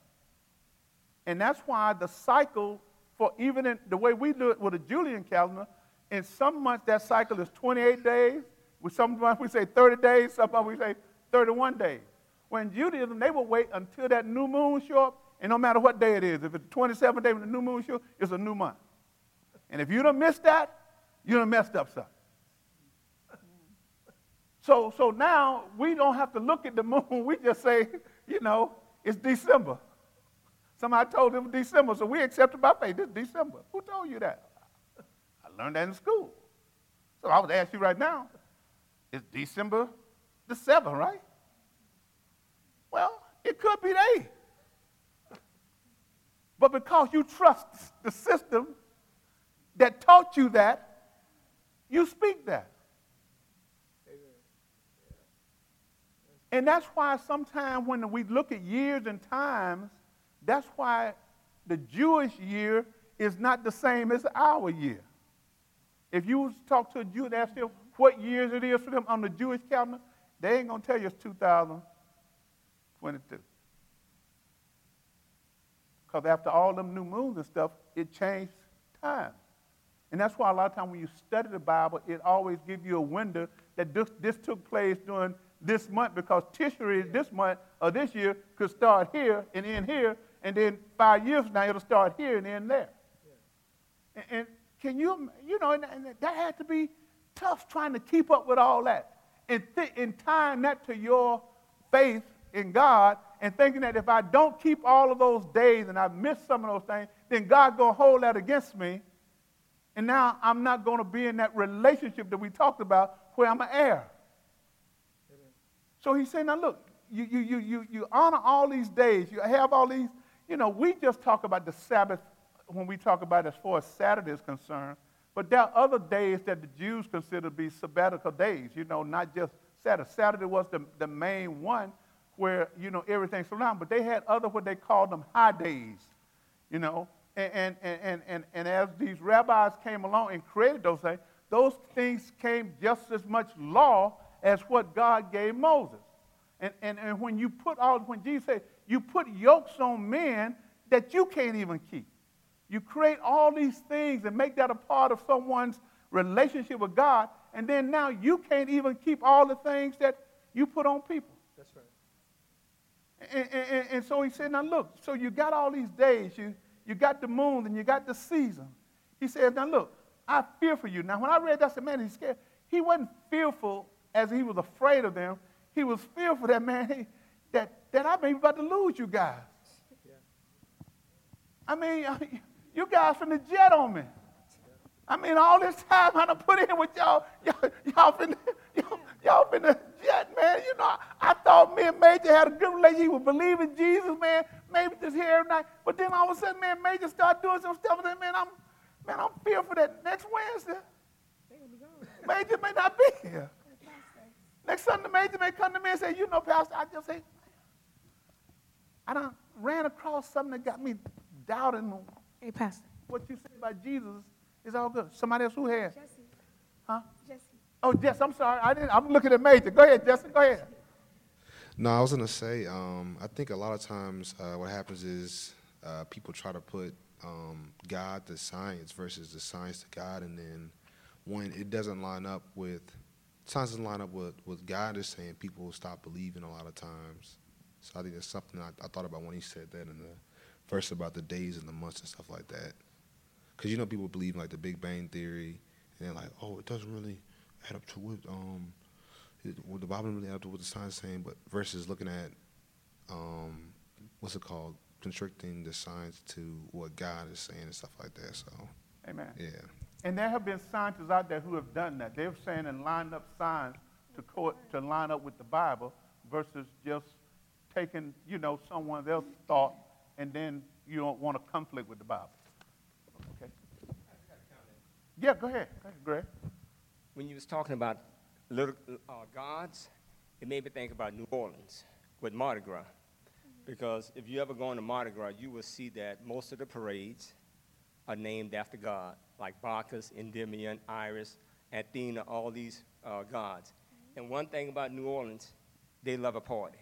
And that's why the cycle for even in the way we do it with a Julian calendar, in some months that cycle is 28 days. With some months we say 30 days, some months we say 31 days. When Judaism, they will wait until that new moon show up, and no matter what day it is, if it's the twenty-seventh day when the new moon show, it's a new month. And if you don't miss that, you don't messed up something. So, so now we don't have to look at the moon. We just say, you know, it's December. Somebody told them December, so we accepted by faith. This December. Who told you that? I learned that in school. So I would ask you right now, it's December the 7th, right? Well, it could be they. But because you trust the system that taught you that, you speak that. And that's why sometimes when we look at years and times, that's why the Jewish year is not the same as our year. If you talk to a Jew and ask them what years it is for them on the Jewish calendar, they ain't going to tell you it's 2022. Because after all them new moons and stuff, it changed time. And that's why a lot of times when you study the Bible, it always gives you a window that this, this took place during this month because Tishri this month or this year could start here and end here, and then five years from now it'll start here and end there. Yeah. And, and, can you, you know, and, and, that had to be tough trying to keep up with all that and, th- and tying that to your faith in God and thinking that if I don't keep all of those days and I miss some of those things, then God gonna hold that against me. And now I'm not gonna be in that relationship that we talked about where I'm an heir. So he said, now look, you, you, you, you, you honor all these days. You have all these, you know, we just talk about the Sabbath when we talk about as far as Saturday is concerned. But there are other days that the Jews consider to be sabbatical days, you know, not just Saturday. Saturday was the, the main one where, you know, everything's around. But they had other what they called them high days, you know. And, and, and, and, and as these rabbis came along and created those things, those things came just as much law as what God gave Moses. And, and, and when you put all, when Jesus said, you put yokes on men that you can't even keep. You create all these things and make that a part of someone's relationship with God, and then now you can't even keep all the things that you put on people. And, and, and, so he said, Now look, so you got all these days, you, you got the moon, and you got the season. He said, Now look, I fear for you. Now, when I read that, I said, Man, he's scared. He wasn't fearful as he was afraid of them. He was fearful that, man, that, that I may be about to lose you guys. Yeah. I mean, you guys from the jet on me. I mean, all this time I done put in with y'all, y'all, y'all finna, y'all, y'all finna jet, man. You know, I thought me and Major had a good relationship. He would believe in Jesus, man. Maybe just here every night. But then all of a sudden, man, Major started doing some stuff. And then, man, I'm, man, I'm fearful that next Wednesday, Major may not be here. Next Sunday, Major may come to me and say, you know, Pastor, I just say, I done ran across something that got me doubting Hey, Pastor. what you said about Jesus is all good. Somebody else who has? Jesse. Huh? Oh, Jess, I'm sorry. I didn't, I'm looking at Major. Go ahead, Jesse. Go ahead. No, I was gonna say. Um, I think a lot of times uh, what happens is uh, people try to put um, God to science versus the science to God, and then when it doesn't line up with science doesn't line up with what God is saying, people will stop believing a lot of times. So I think that's something I, I thought about when he said that in the verse about the days and the months and stuff like that. Because you know people believe in, like the Big Bang theory, and they're like, oh, it doesn't really add up to what um, it, what the Bible doesn't really add up to what the science is saying, but versus looking at um, what's it called, constricting the science to what God is saying and stuff like that. So, Amen. yeah. And there have been scientists out there who have done that. They're saying and lined up science to, co- to line up with the Bible versus just taking, you know, someone else's thought and then you don't want to conflict with the Bible. Okay. Yeah, go ahead. Go ahead, Greg. When you was talking about little uh, gods, it made me think about New Orleans with Mardi Gras. Because if you ever go into Mardi Gras, you will see that most of the parades are named after God, like Bacchus, Endymion, Iris, Athena, all these uh, gods. And one thing about New Orleans, they love a party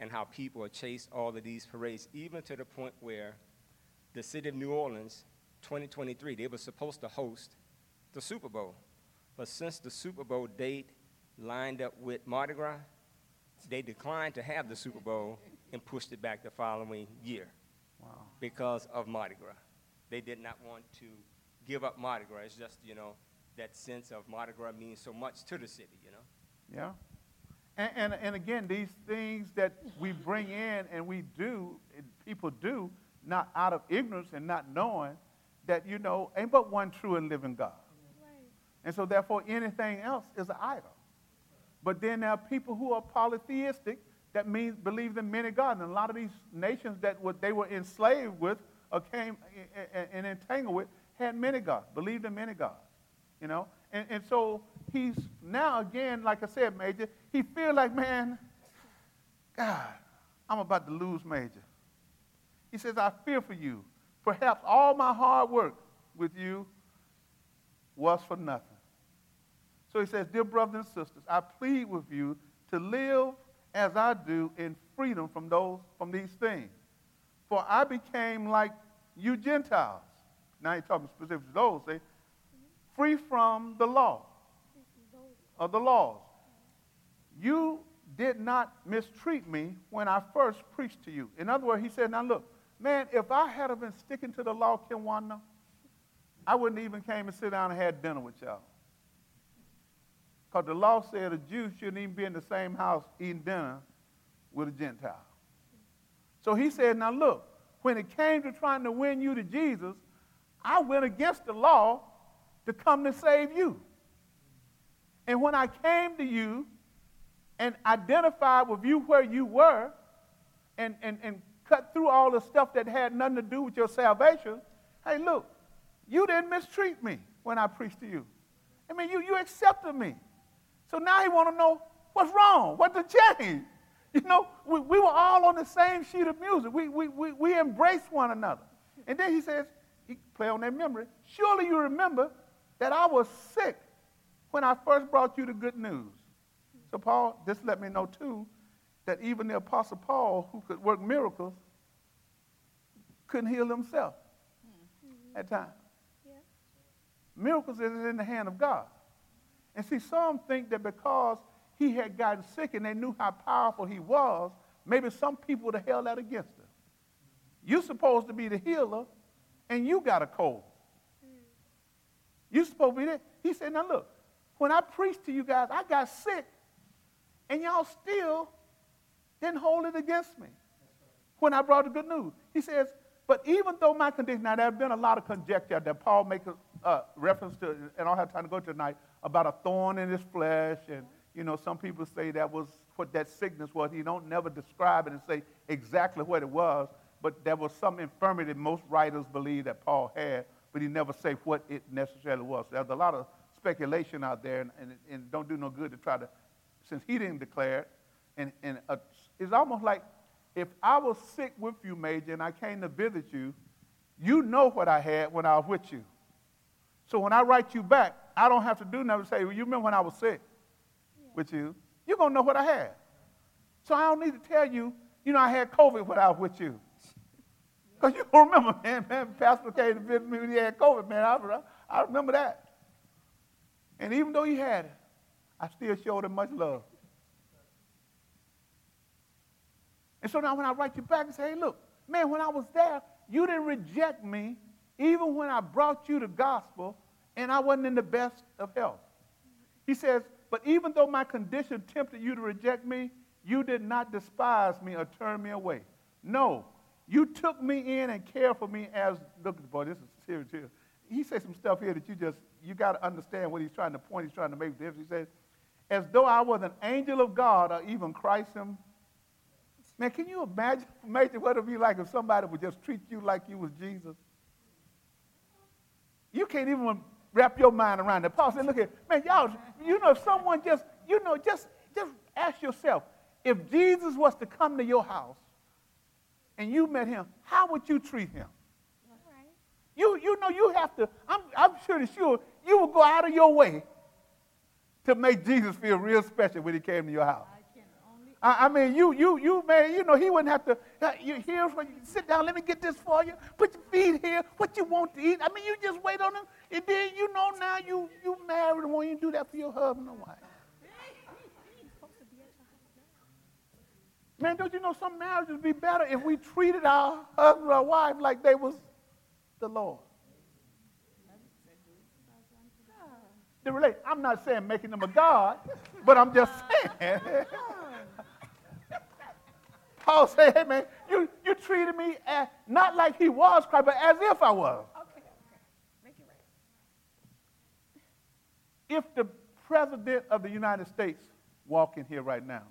and how people are chased all of these parades, even to the point where the city of New Orleans, 2023, they were supposed to host the Super Bowl. But since the Super Bowl date lined up with Mardi Gras, they declined to have the Super Bowl and pushed it back the following year Wow. because of Mardi Gras. They did not want to give up Mardi Gras. It's just, you know, that sense of Mardi Gras means so much to the city, you know. Yeah. And, and, and again, these things that we bring in and we do, and people do, not out of ignorance and not knowing that, you know, ain't but one true and living God. And so, therefore, anything else is an idol. But then there are people who are polytheistic that means believe in many gods. And a lot of these nations that what they were enslaved with or came and entangled with had many gods, believed in many gods. You know? And, and so he's now again, like I said, Major, he feels like, man, God, I'm about to lose Major. He says, I fear for you. Perhaps all my hard work with you was for nothing. So he says, Dear brothers and sisters, I plead with you to live as I do in freedom from those from these things. For I became like you Gentiles. Now he's talking specifically to those, say, free from the law of the laws. You did not mistreat me when I first preached to you. In other words, he said, Now look, man, if I had been sticking to the law, Kimwana, I wouldn't even came and sit down and had dinner with y'all. Because the law said a Jew shouldn't even be in the same house eating dinner with a Gentile. So he said, Now look, when it came to trying to win you to Jesus, I went against the law to come to save you. And when I came to you and identified with you where you were and, and, and cut through all the stuff that had nothing to do with your salvation, hey, look, you didn't mistreat me when I preached to you. I mean, you, you accepted me. So now he want to know what's wrong, what to change. You know, we, we were all on the same sheet of music. We, we, we, we embraced one another. And then he says, he play on that memory. Surely you remember that I was sick when I first brought you the good news. So Paul, this let me know too, that even the apostle Paul, who could work miracles, couldn't heal himself hmm. at times. Miracles is in the hand of God. And see, some think that because he had gotten sick and they knew how powerful he was, maybe some people would have held that against him. You're supposed to be the healer, and you got a cold. You're supposed to be there. He said, Now look, when I preached to you guys, I got sick, and y'all still didn't hold it against me when I brought the good news. He says, But even though my condition, now there have been a lot of conjecture that Paul makes uh, reference to, and I don't have time to go tonight, about a thorn in his flesh. And, you know, some people say that was what that sickness was. He don't never describe it and say exactly what it was, but there was some infirmity most writers believe that Paul had, but he never say what it necessarily was. There's a lot of speculation out there, and, and, and don't do no good to try to, since he didn't declare it. And, and uh, it's almost like if I was sick with you, Major, and I came to visit you, you know what I had when I was with you. So when I write you back, I don't have to do nothing to say, well, you remember when I was sick with you? You're going to know what I had. So I don't need to tell you, you know, I had COVID when I was with you. Because you don't remember, man, man, Pastor came to visit me when he had COVID, man. I, I remember that. And even though he had it, I still showed him much love. And so now when I write you back and say, hey, look, man, when I was there, you didn't reject me even when I brought you the gospel and I wasn't in the best of health. He says, but even though my condition tempted you to reject me, you did not despise me or turn me away. No, you took me in and cared for me as, look, boy, this is serious here. He says some stuff here that you just, you got to understand what he's trying to point, he's trying to make He says, as though I was an angel of God or even Christ him. Man, can you imagine, imagine what it would be like if somebody would just treat you like you was Jesus? You can't even wrap your mind around that. Paul said, look at, man, y'all, you know, if someone just, you know, just, just ask yourself, if Jesus was to come to your house and you met him, how would you treat him? You, you know, you have to, I'm, I'm sure sure you will go out of your way to make Jesus feel real special when he came to your house? I, I mean, you, you, you, man, you know, he wouldn't have to, uh, you, here's where you sit down, let me get this for you, put your feet here, what you want to eat. I mean, you just wait on him, and then you know now you, you married, and won't you do that for your husband or wife? Man, don't you know some marriages would be better if we treated our husband or wife like they was the Lord? The relate. I'm not saying making them a God, but I'm just saying. Paul said, hey man, you, you treated me as, not like he was Christ, but as if I was. Okay, okay. Make it right. If the president of the United States walk in here right now,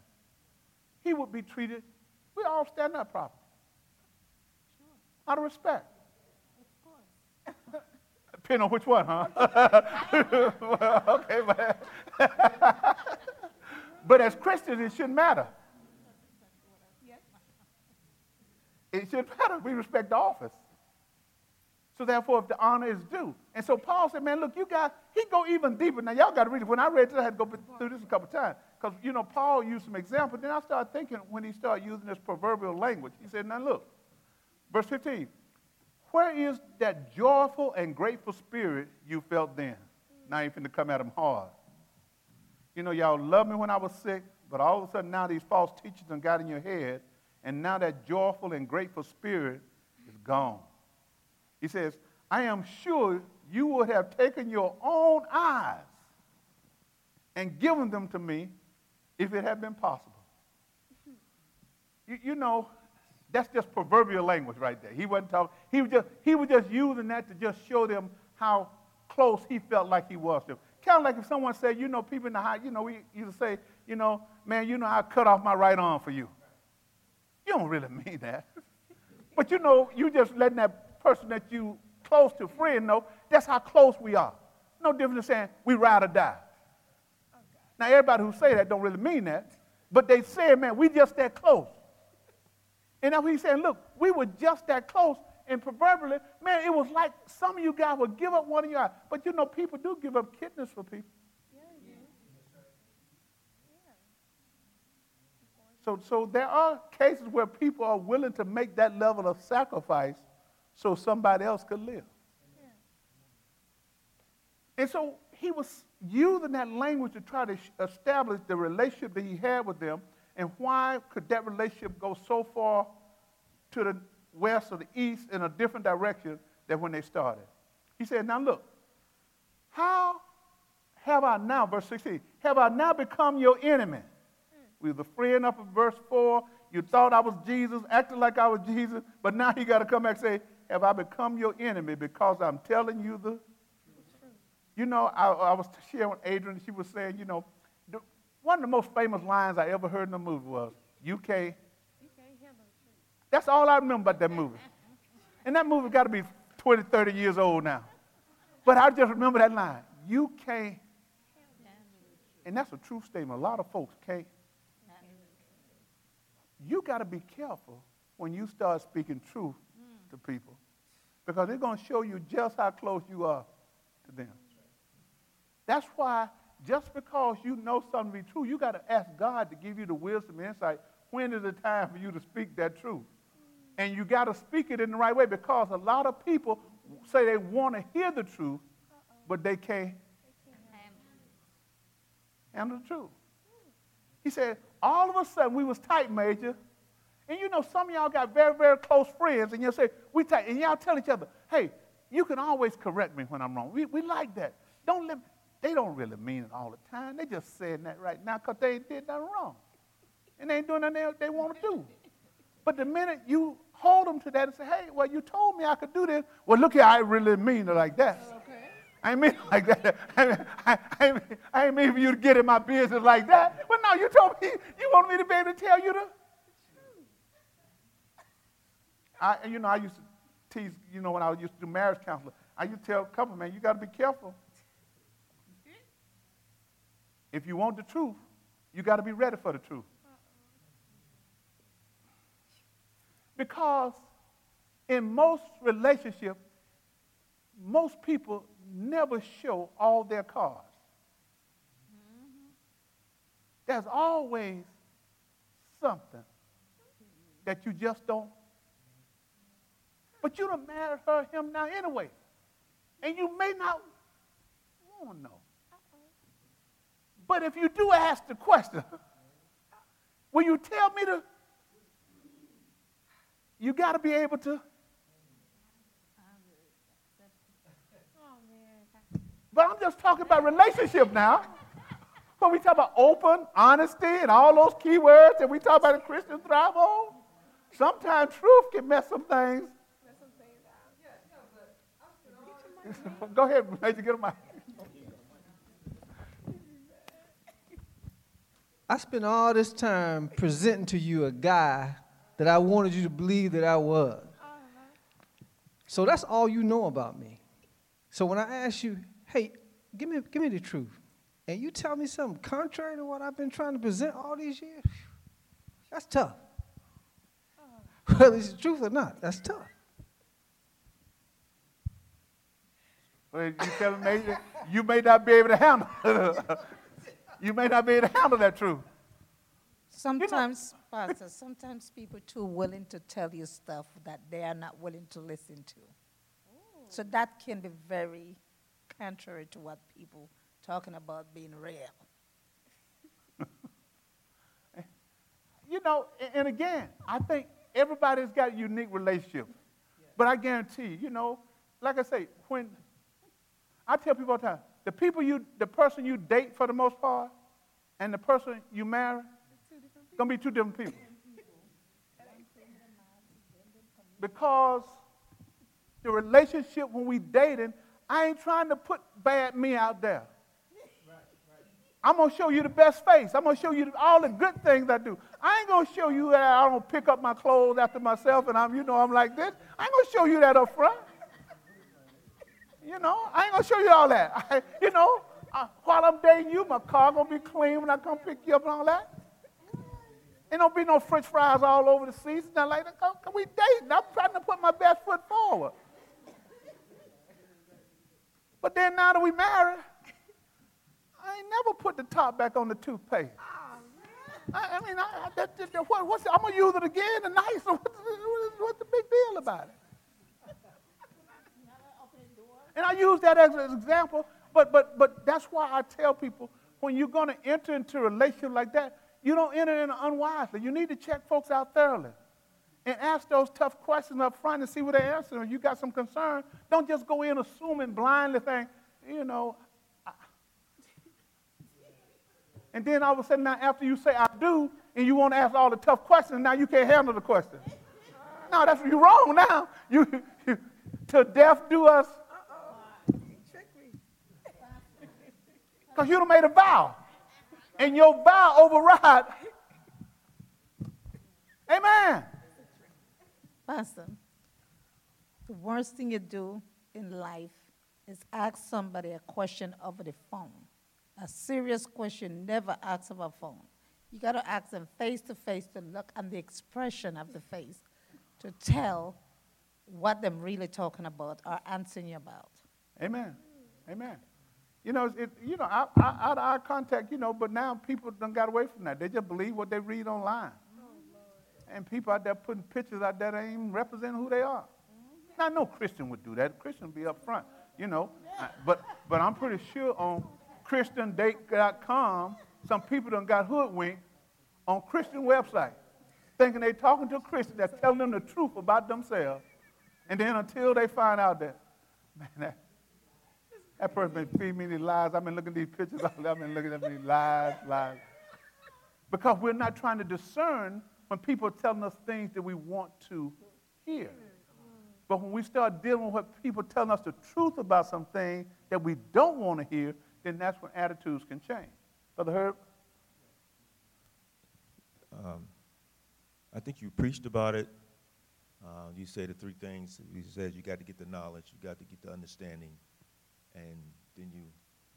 he would be treated, we all stand up properly. Sure. Out of respect. Of course. Depending on which one, huh? well, okay, but, but as Christians, it shouldn't matter. It should matter. We respect the office. So therefore, if the honor is due. And so Paul said, man, look, you guys, he go even deeper. Now, y'all got to read it. When I read this, I had to go through this a couple times. Because, you know, Paul used some examples. Then I started thinking when he started using this proverbial language. He said, now look, verse 15. Where is that joyful and grateful spirit you felt then? Now you're finna come at them hard. You know, y'all loved me when I was sick, but all of a sudden now these false teachers done got in your head, and now that joyful and grateful spirit is gone. He says, I am sure you would have taken your own eyes and given them to me if it had been possible. You, you know, that's just proverbial language right there. He wasn't talking, he was just, he was just using that to just show them how close he felt like he was to them. Kind of like if someone said, you know, people in the high, you know, we used to say, you know, man, you know, I cut off my right arm for you. You don't really mean that. But you know, you just letting that person that you close to friend know that's how close we are. No different than saying we ride or die. Now everybody who say that don't really mean that, but they say, man, we just that close. And now he's saying, look, we were just that close, and proverbially, man, it was like some of you guys would give up one of your eyes. But you know, people do give up kidneys for people. So, so there are cases where people are willing to make that level of sacrifice so somebody else could live. And so he was using that language to try to establish the relationship that he had with them and why could that relationship go so far to the west or the east in a different direction than when they started? He said, Now look, how have I now, verse 16, have I now become your enemy? We the friend up in verse 4. You thought I was Jesus, acted like I was Jesus, but now you got to come back and say, Have I become your enemy because I'm telling you the You know, I, I was sharing with Adrian, she was saying, you know, the, one of the most famous lines I ever heard in a movie was, You can't. That's all I remember about that movie. And that movie got to be 20, 30 years old now. But I just remember that line. You can't. And that's a true statement. A lot of folks can't you got to be careful when you start speaking truth mm. to people because they're going to show you just how close you are to them. That's why just because you know something to be true, you got to ask God to give you the wisdom and insight. When is the time for you to speak that truth? And you got to speak it in the right way because a lot of people say they want to hear the truth, but they can't handle the truth. He said, all of a sudden we was tight, Major. And you know, some of y'all got very, very close friends, and you'll say, we tight. And y'all tell each other, hey, you can always correct me when I'm wrong. We, we like that. Don't let, they don't really mean it all the time. They just saying that right now because they ain't did nothing wrong. And they ain't doing nothing they, they want to do. But the minute you hold them to that and say, hey, well, you told me I could do this. Well, look here, I really mean it like that. I mean like that. I, mean, I, I, mean, I mean for you to get in my business like that. You told me you wanted me to be able to tell you the I, you know, I used to tease, you know, when I used to do marriage counseling, I used to tell a couple, man, you got to be careful. If you want the truth, you got to be ready for the truth. Because in most relationships, most people never show all their cards. There's always something that you just don't. But you done married her, him now anyway. And you may not want to know. But if you do ask the question, will you tell me to? You got to be able to. But I'm just talking about relationship now. When we talk about open, honesty, and all those key words that we talk about in Christian thrive on, sometimes truth can mess some things. Go ahead, Major, get a mic. I spent all this time presenting to you a guy that I wanted you to believe that I was. So that's all you know about me. So when I ask you, hey, give me, give me the truth, and you tell me something contrary to what I've been trying to present all these years, that's tough. Whether it's the truth or not, that's tough. Well, you tell me, you may not be able to handle You may not be able to handle that truth. Sometimes, Pastor, sometimes people too willing to tell you stuff that they are not willing to listen to. So that can be very contrary to what people talking about being real. you know, and, again, I think everybody's got a unique relationship. But I guarantee you, you know, like I say, when I tell people all the time, the people you, the person you date for the most part, and the person you marry, gonna be two different people. Because the relationship when we dating, I ain't trying to put bad me out there. I'm gonna show you the best face. I'm gonna show you all the good things I do. I ain't gonna show you that I don't pick up my clothes after myself and I'm, you know, I'm like this. I ain't gonna show you that up front. You know, I ain't gonna show you all that. I, you know, uh, while I'm dating you, my car gonna be clean when I come pick you up and all that. Ain't gonna be no French fries all over the seats. Now, like, come, come we dating? I'm trying to put my best foot forward. But then now that we married, I ain't never put the top back on the toothpaste. Oh, I, I mean, I, that, that, that, what, what's, I'm gonna use it again tonight. So what's, what's the big deal about it? And I use that as an example, but, but, but that's why I tell people when you're going to enter into a relationship like that, you don't enter in unwisely. You need to check folks out thoroughly and ask those tough questions up front and see what they answer. If you got some concern, don't just go in assuming blindly, think, you know. I... And then all of a sudden, now after you say I do, and you want to ask all the tough questions, now you can't handle the question. No, that's you're wrong now. You, you to death do us Because you done made a vow. And your vow override. Amen. Pastor, the worst thing you do in life is ask somebody a question over the phone. A serious question, never ask over phone. You got to ask them face to face to look at the expression of the face to tell what they're really talking about or answering you about. Amen. Amen. You know, it, you know, out, out, of our contact, you know, but now people done got away from that. They just believe what they read online. and people out there putting pictures out there that ain't even representing who they are. Now, no Christian would do that. Christian would be up front, you know. but, but I'm pretty sure on ChristianDate.com, some people done got hoodwinked on Christian website, thinking they talking to a Christian that's telling them the truth about themselves. And then until they find out that, man, that, that person been feeding me these lies. I've been looking at these pictures. I've been looking at these lies, lies. Because we're not trying to discern when people are telling us things that we want to hear. But when we start dealing with people telling us the truth about something that we don't want to hear, then that's when attitudes can change. Brother Herb? Um, I think you preached about it. Uh, you said the three things. You said you got to get the knowledge, you got to get the understanding, and then you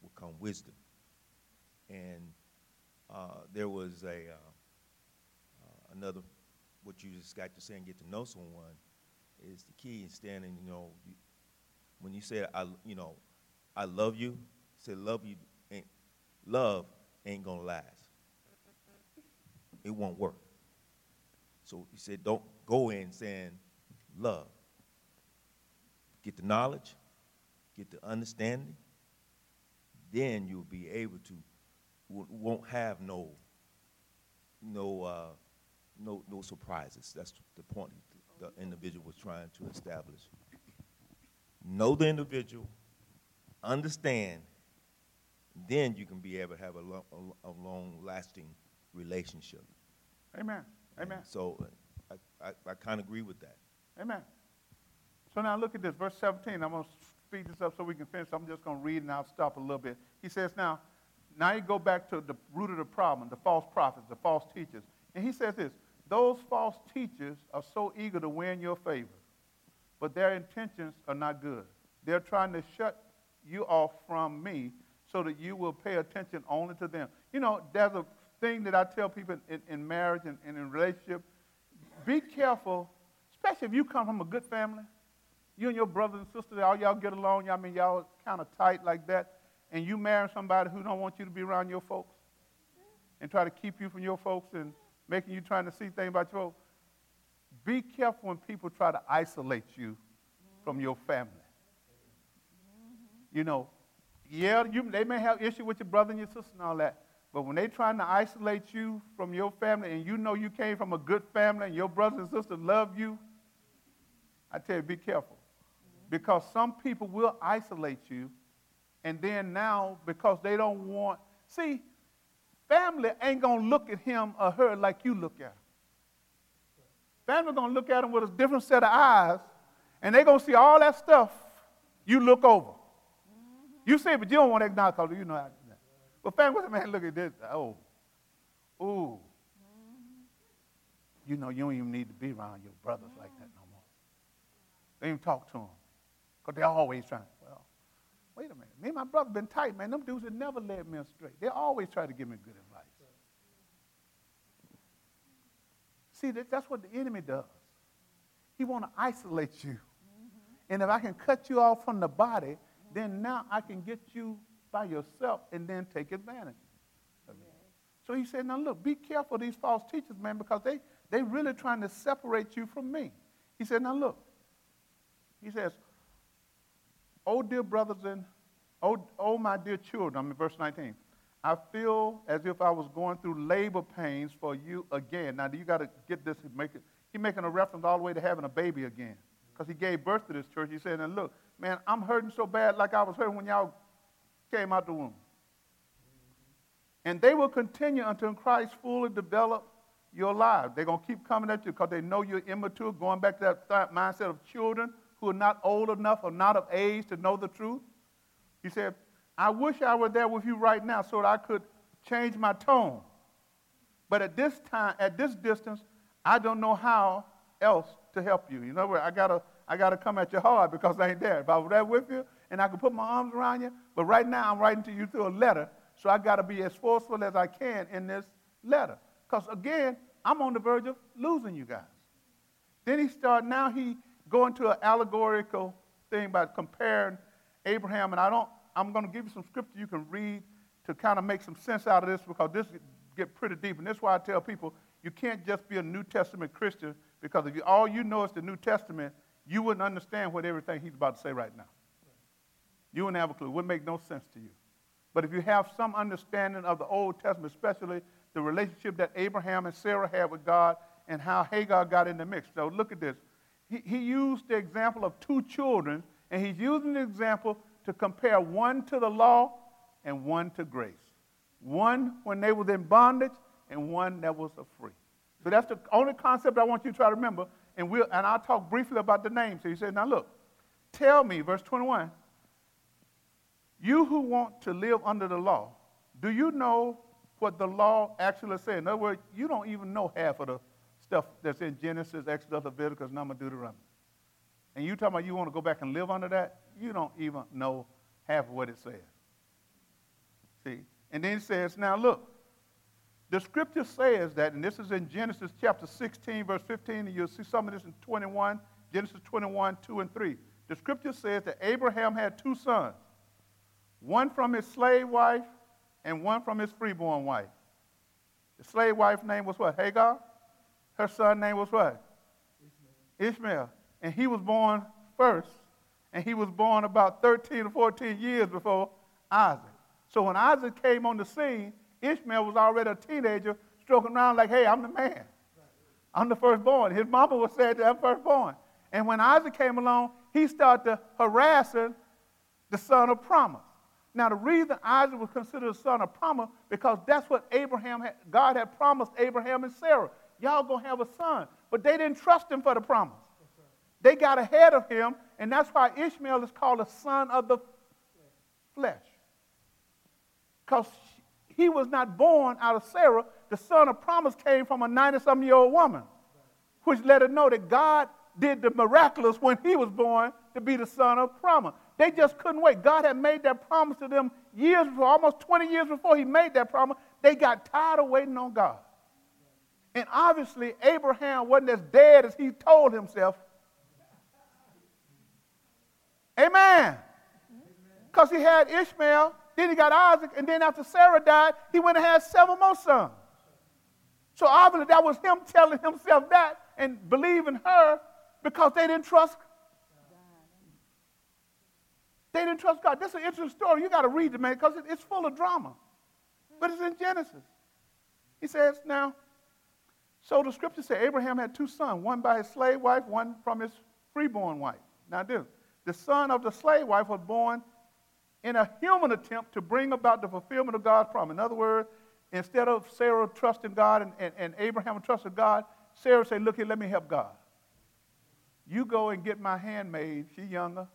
will come wisdom. And uh, there was a uh, uh, another what you just got to say and get to know someone is the key in standing. You know, you, when you say I, you know, I love you, say love you ain't love ain't gonna last. it won't work. So he said, don't go in saying love. Get the knowledge, get the understanding, then you'll be able to, won't have no, no, uh, no, no surprises. That's the point the individual was trying to establish. Know the individual, understand, then you can be able to have a, lo- a, long-lasting relationship. Amen. Amen. And so uh, I, I, I kind of agree with that. Amen. So now look at this, verse 17. I'm going to speed this up so we can finish. I'm just going to read and I'll stop a little bit. He says, now, now you go back to the root of the problem, the false prophets, the false teachers. And he says this, those false teachers are so eager to win your favor, but their intentions are not good. They're trying to shut you off from me so that you will pay attention only to them. You know, there's a thing that I tell people in, in marriage and, and in relationship. Be careful, especially if you come from a good family. You and your brothers and sisters, all y'all get along. Y'all I mean y'all kind of tight like that, and you marry somebody who don't want you to be around your folks, and try to keep you from your folks and making you trying to see things about your folks. Be careful when people try to isolate you from your family. You know, yeah, you, they may have issue with your brother and your sister and all that, but when they trying to isolate you from your family and you know you came from a good family and your brothers and sisters love you, I tell you, be careful. Because some people will isolate you, and then now, because they don't want, see, family ain't going to look at him or her like you look at him. Family going to look at him with a different set of eyes, and they're going to see all that stuff you look over. You say, but you don't want to acknowledge because you know how to do that. But family, what's a man, look at this. Oh, ooh. You know, you don't even need to be around your brothers like that no more. They even talk to them. Because they're always trying, well, wait a minute. Me and my brother been tight, man. Them dudes have never led me astray. They always try to give me good advice. See, that, that's what the enemy does. He want to isolate you. And if I can cut you off from the body, then now I can get you by yourself and then take advantage. So he said, now look, be careful these false teachers, man, because they, they really trying to separate you from me. He said, now look. He says, oh, dear brothers and, oh, oh my dear children, I'm in verse 19. I feel as if I was going through labor pains for you again. Now, you got to get this. Make it, he's making a reference all the way to having a baby again because he gave birth to this church. He said, and look, man, I'm hurting so bad like I was hurting when y'all came out the womb. And they will continue until Christ fully develop your lives. They're going to keep coming at you because they know you're immature, going back to that mindset of children who are not old enough or not of age to know the truth. He said, I wish I were there with you right now so that I could change my tone. But at this time, at this distance, I don't know how else to help you. You know? I gotta, I gotta come at you hard because I ain't there. If I were there with you and I could put my arms around you, but right now I'm writing to you through a letter, so I gotta be as forceful as I can in this letter. Because again, I'm on the verge of losing you guys. Then he started, now he go into an allegorical thing about comparing Abraham, and I don't, I'm going to give you some scripture you can read to kind of make some sense out of this because this get pretty deep. And that's why I tell people you can't just be a New Testament Christian because if you, all you know is the New Testament, you wouldn't understand what everything he's about to say right now. You wouldn't have a clue. It wouldn't make no sense to you. But if you have some understanding of the Old Testament, especially the relationship that Abraham and Sarah had with God and how Hagar got in the mix. So look at this he, he used the example of two children, and he's using the example to compare one to the law and one to grace. One when they was in bondage, and one that was a free. So that's the only concept I want you to try to remember. And, we'll, and I'll talk briefly about the name. So he said, Now look, tell me, verse 21, you who want to live under the law, do you know what the law actually says? In other words, you don't even know half of the stuff that's in Genesis, Exodus, Leviticus, Number, Deuteronomy. And you talking about you want to go back and live under that? You don't even know half of what it says. See? And then it says, now look, the scripture says that, and this is in Genesis chapter 16, verse 15, and you'll see some of this in 21, Genesis 21, 2 and 3. The scripture says that Abraham had two sons, one from his slave wife and one from his freeborn wife. The slave wife's name was what? Hagar? Her son name was what? Ishmael. Ishmael. And he was born first. And he was born about 13 or 14 years before Isaac. So when Isaac came on the scene, Ishmael was already a teenager, stroking around like, hey, I'm the man. I'm the firstborn. His mama was saying, I'm firstborn. And when Isaac came along, he started harassing the son of promise. Now, the reason Isaac was considered a son of promise, because that's what Abraham had, God had promised Abraham and Sarah. Y'all gonna have a son. But they didn't trust him for the promise. They got ahead of him, and that's why Ishmael is called a son of the flesh. Because he was not born out of Sarah. The son of promise came from a 90 something year old woman, which let her know that God did the miraculous when he was born to be the son of promise. They just couldn't wait. God had made that promise to them years before, almost 20 years before he made that promise. They got tired of waiting on God. And obviously, Abraham wasn't as dead as he told himself. Amen. Because he had Ishmael, then he got Isaac, and then after Sarah died, he went and had seven more sons. So obviously, that was him telling himself that and believing her because they didn't trust they didn't trust God. This is an interesting story. You got to read it, man, because it's full of drama. But it's in Genesis. He says, now, so the scripture says Abraham had two sons, one by his slave wife, one from his freeborn wife. Now, this, the son of the slave wife was born in a human attempt to bring about the fulfillment of God's promise. In other words, instead of Sarah trusting God and, and, and Abraham trusting God, Sarah said, Look here, let me help God. You go and get my handmaid, she's younger.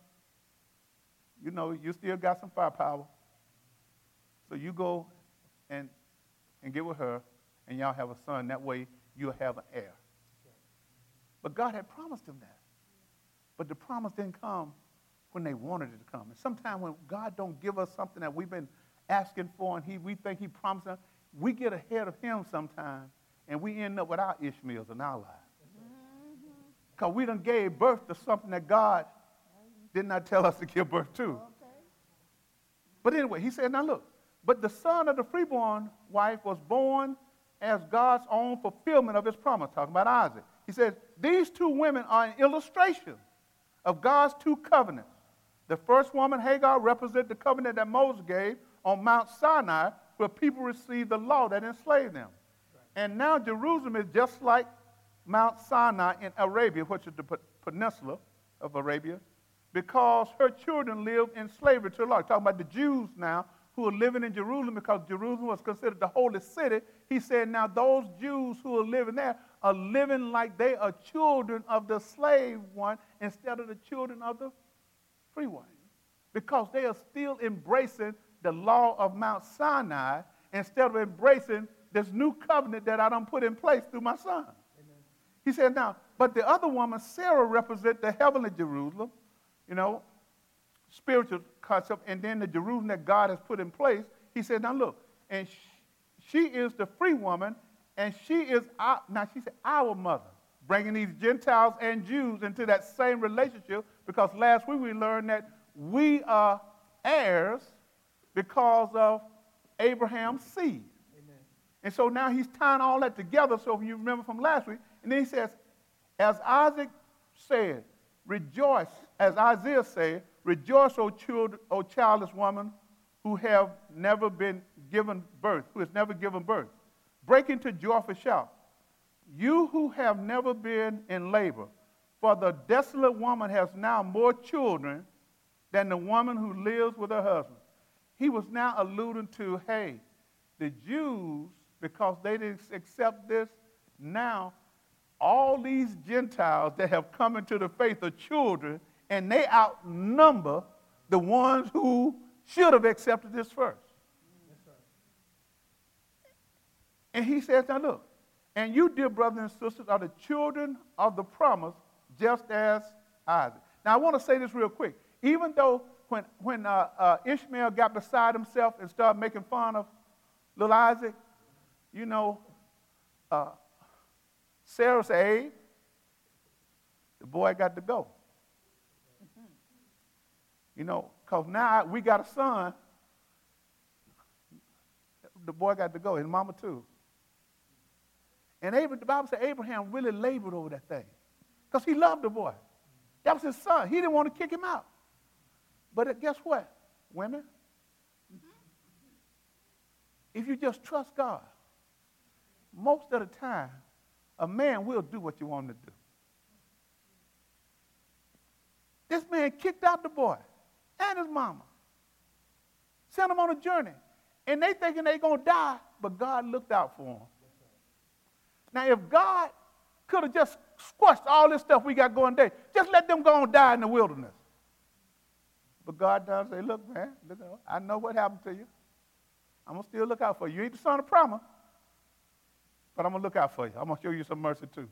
You know, you still got some firepower. So you go and, and get with her, and y'all have a son. That way, you'll have an heir. But God had promised him that. But the promise didn't come when they wanted it to come. And sometimes when God don't give us something that we've been asking for and he, we think he promised us, we get ahead of him sometimes and we end up with our Ishmaels in our lives. Mm-hmm. Because we done gave birth to something that God did not tell us to give birth to. But anyway, he said, now look, but the son of the freeborn wife was born as God's own fulfillment of his promise, talking about Isaac. He says, these two women are an illustration of God's two covenants. The first woman, Hagar, represents the covenant that Moses gave on Mount Sinai, where people received the law that enslaved them. And now Jerusalem is just like Mount Sinai in Arabia, which is the peninsula of Arabia, because her children lived in slavery to the law. Talking about the Jews now who are living in Jerusalem because Jerusalem was considered the holy city. He said, now those Jews who are living there are living like they are children of the slave one instead of the children of the free. Because they are still embracing the law of Mount Sinai instead of embracing this new covenant that I don't put in place through my son. Amen. He said, now, but the other woman, Sarah, represents the heavenly Jerusalem, you know, spiritual concept, and then the Jerusalem that God has put in place. He said, now look, and she is the free woman, and she is our, now she said our mother, bringing these Gentiles and Jews into that same relationship because last week we learned that we are heirs because of Abraham's seed. Amen. And so now he's tying all that together. So if you remember from last week, and then he says, as Isaac said, rejoice, as Isaiah said, rejoice, O, children, o childless woman who have never been given birth, who has never given birth. Break into joyful shout. You who have never been in labor, for the desolate woman has now more children than the woman who lives with her husband. He was now alluding to, hey, the Jews, because they didn't accept this, now all these Gentiles that have come into the faith are children, and they outnumber the ones who should have accepted this first. And he says, now look, and you, dear brothers and sisters, are the children of the promise, just as Isaac. Now, I want to say this real quick. Even though when, when uh, uh, Ishmael got beside himself and started making fun of little Isaac, you know, uh, Sarah said, hey, the boy got to go. You know, because now we got a son. The boy got to go, his mama too. And Abraham, the Bible said Abraham really labored over that thing because he loved the boy. That was his son. He didn't want to kick him out. But guess what, women? If you just trust God, most of the time, a man will do what you want him to do. This man kicked out the boy and his mama, sent him on a journey, and they thinking they gonna die, but God looked out for them. Now, if God could have just squashed all this stuff we got going today, just let them go and die in the wilderness. But God does say, look, man, look, I know what happened to you. I'm going to still look out for you. You ain't the son of promise, but I'm going to look out for you. I'm going to show you some mercy too.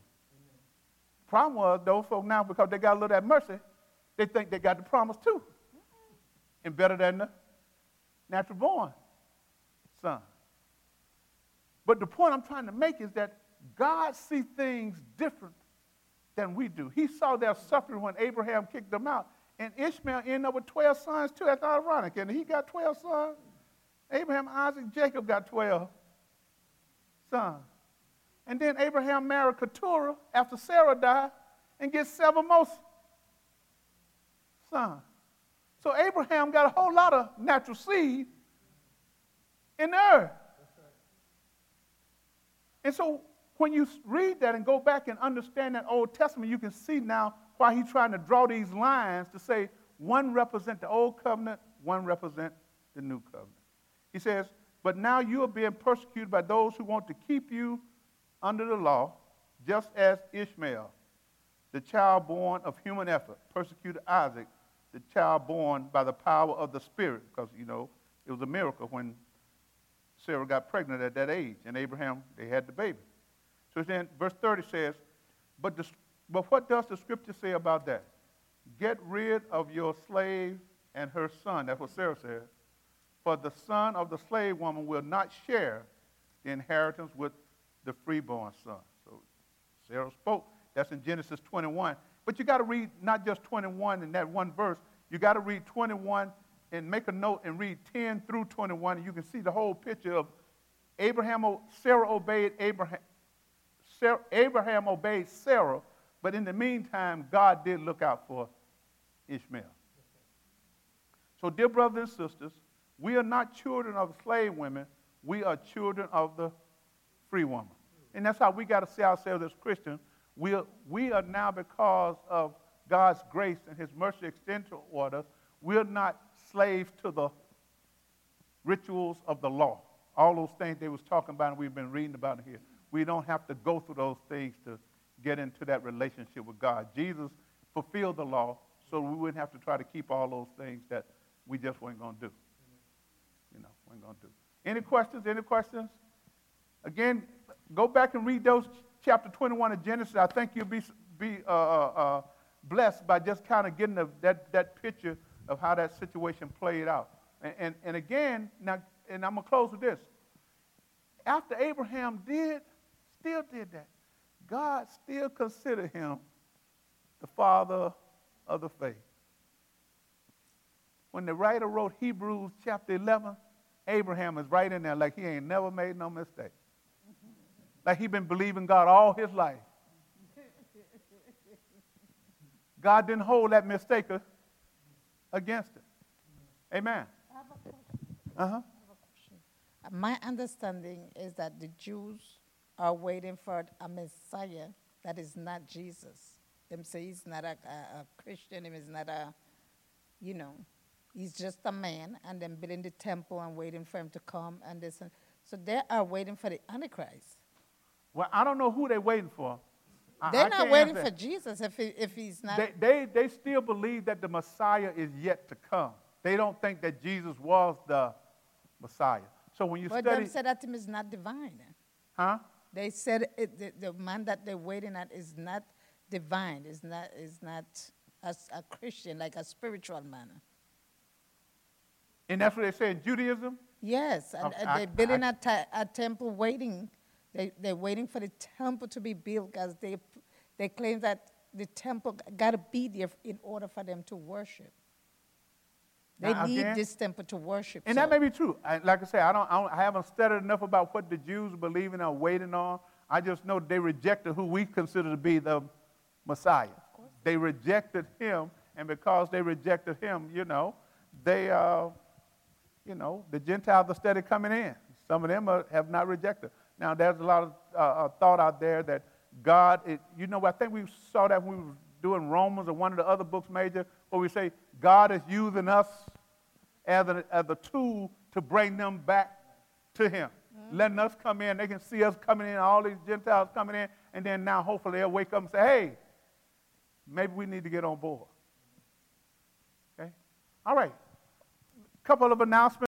Problem was, those folk now, because they got a little of that mercy, they think they got the promise too. Mm-hmm. And better than the natural born son. But the point I'm trying to make is that God sees things different than we do. He saw their suffering when Abraham kicked them out. And Ishmael ended up with 12 sons too. That's ironic. And he got 12 sons. Abraham, Isaac, Jacob got 12 sons. And then Abraham married Keturah after Sarah died and gets seven more sons. So Abraham got a whole lot of natural seed in the earth. And so when you read that and go back and understand that Old Testament, you can see now why he's trying to draw these lines to say one represent the old covenant, one represent the new covenant. He says, But now you are being persecuted by those who want to keep you under the law, just as Ishmael, the child born of human effort, persecuted Isaac, the child born by the power of the Spirit, because, you know, it was a miracle when Sarah got pregnant at that age, and Abraham, they had the baby. So then, verse 30 says, but, the, but what does the scripture say about that? Get rid of your slave and her son. That's what Sarah said. For the son of the slave woman will not share the inheritance with the freeborn son. So Sarah spoke. That's in Genesis 21. But you got to read not just 21 in that one verse. You got to read 21 and make a note and read 10 through 21, and you can see the whole picture of Abraham. Sarah obeyed Abraham. Sarah, Abraham obeyed Sarah, but in the meantime, God did look out for Ishmael. So, dear brothers and sisters, we are not children of slave women. We are children of the free woman. And that's how we got to see ourselves as Christians. We are, we are now, because of God's grace and His mercy extended toward us, we're not slaves to the rituals of the law. All those things they was talking about and we've been reading about here. We don't have to go through those things to get into that relationship with God. Jesus fulfilled the law so we wouldn't have to try to keep all those things that we just weren't going to do. You know, weren't going to do. Any questions? Any questions? Again, go back and read those chapter 21 of Genesis. I think you'll be, be uh, uh, uh blessed by just kind of getting that, that picture of how that situation played out. And, and, and again, now, and I'm going to close with this. After Abraham did, still did that, God still considered him the father of the faith. When the writer wrote Hebrews chapter 11, Abraham is right in there like he ain't never made no mistake. Like he been believing God all his life. God didn't hold that mistake against it. Amen. I have a question. Uh huh. I have a question. Uh, My understanding is that the Jews are waiting for a Messiah that is not Jesus. Them say he's not a, a, a Christian, he's not a, you know, he's just a man, and then building the temple and waiting for him to come and this. And, so they are waiting for the Antichrist. Well, I don't know who they're waiting for. They're I not can't waiting for. Jesus if, he, if he's not. They, they, they still believe that the Messiah is yet to come. They don't think that Jesus was the Messiah. So when you but study, them said that him is not divine. huh? They said it, the, the man that they're waiting at is not divine, is not, is not a, a Christian, like a spiritual man. And that's what they say in Judaism. Yes, and, Okay, and I- they're building I- a, a temple waiting. They, they're waiting for the temple to be built because they, they claim that the temple got to be there in order for them to worship. They Now, need again- this temple to worship. And so- that may be true. I, like I say, I, don't, I don't, I haven't studied enough about what the Jews believe in or waiting on. I just know they rejected who we consider to be the Messiah. They rejected him, and because they rejected him, you know, they, uh, you know, the Gentiles are steady coming in. Some of them are, have not rejected. Now, there's a lot of uh, uh, thought out there that God, it, you know, I think we saw that when we were doing Romans or one of the other books, Major, where we say God is using us as a, as a tool to bring them back to Him. Mm-hmm. Letting us come in. They can see us coming in, all these Gentiles coming in, and then now hopefully they'll wake up and say, hey, maybe we need to get on board. Okay? All right. Couple of announcements.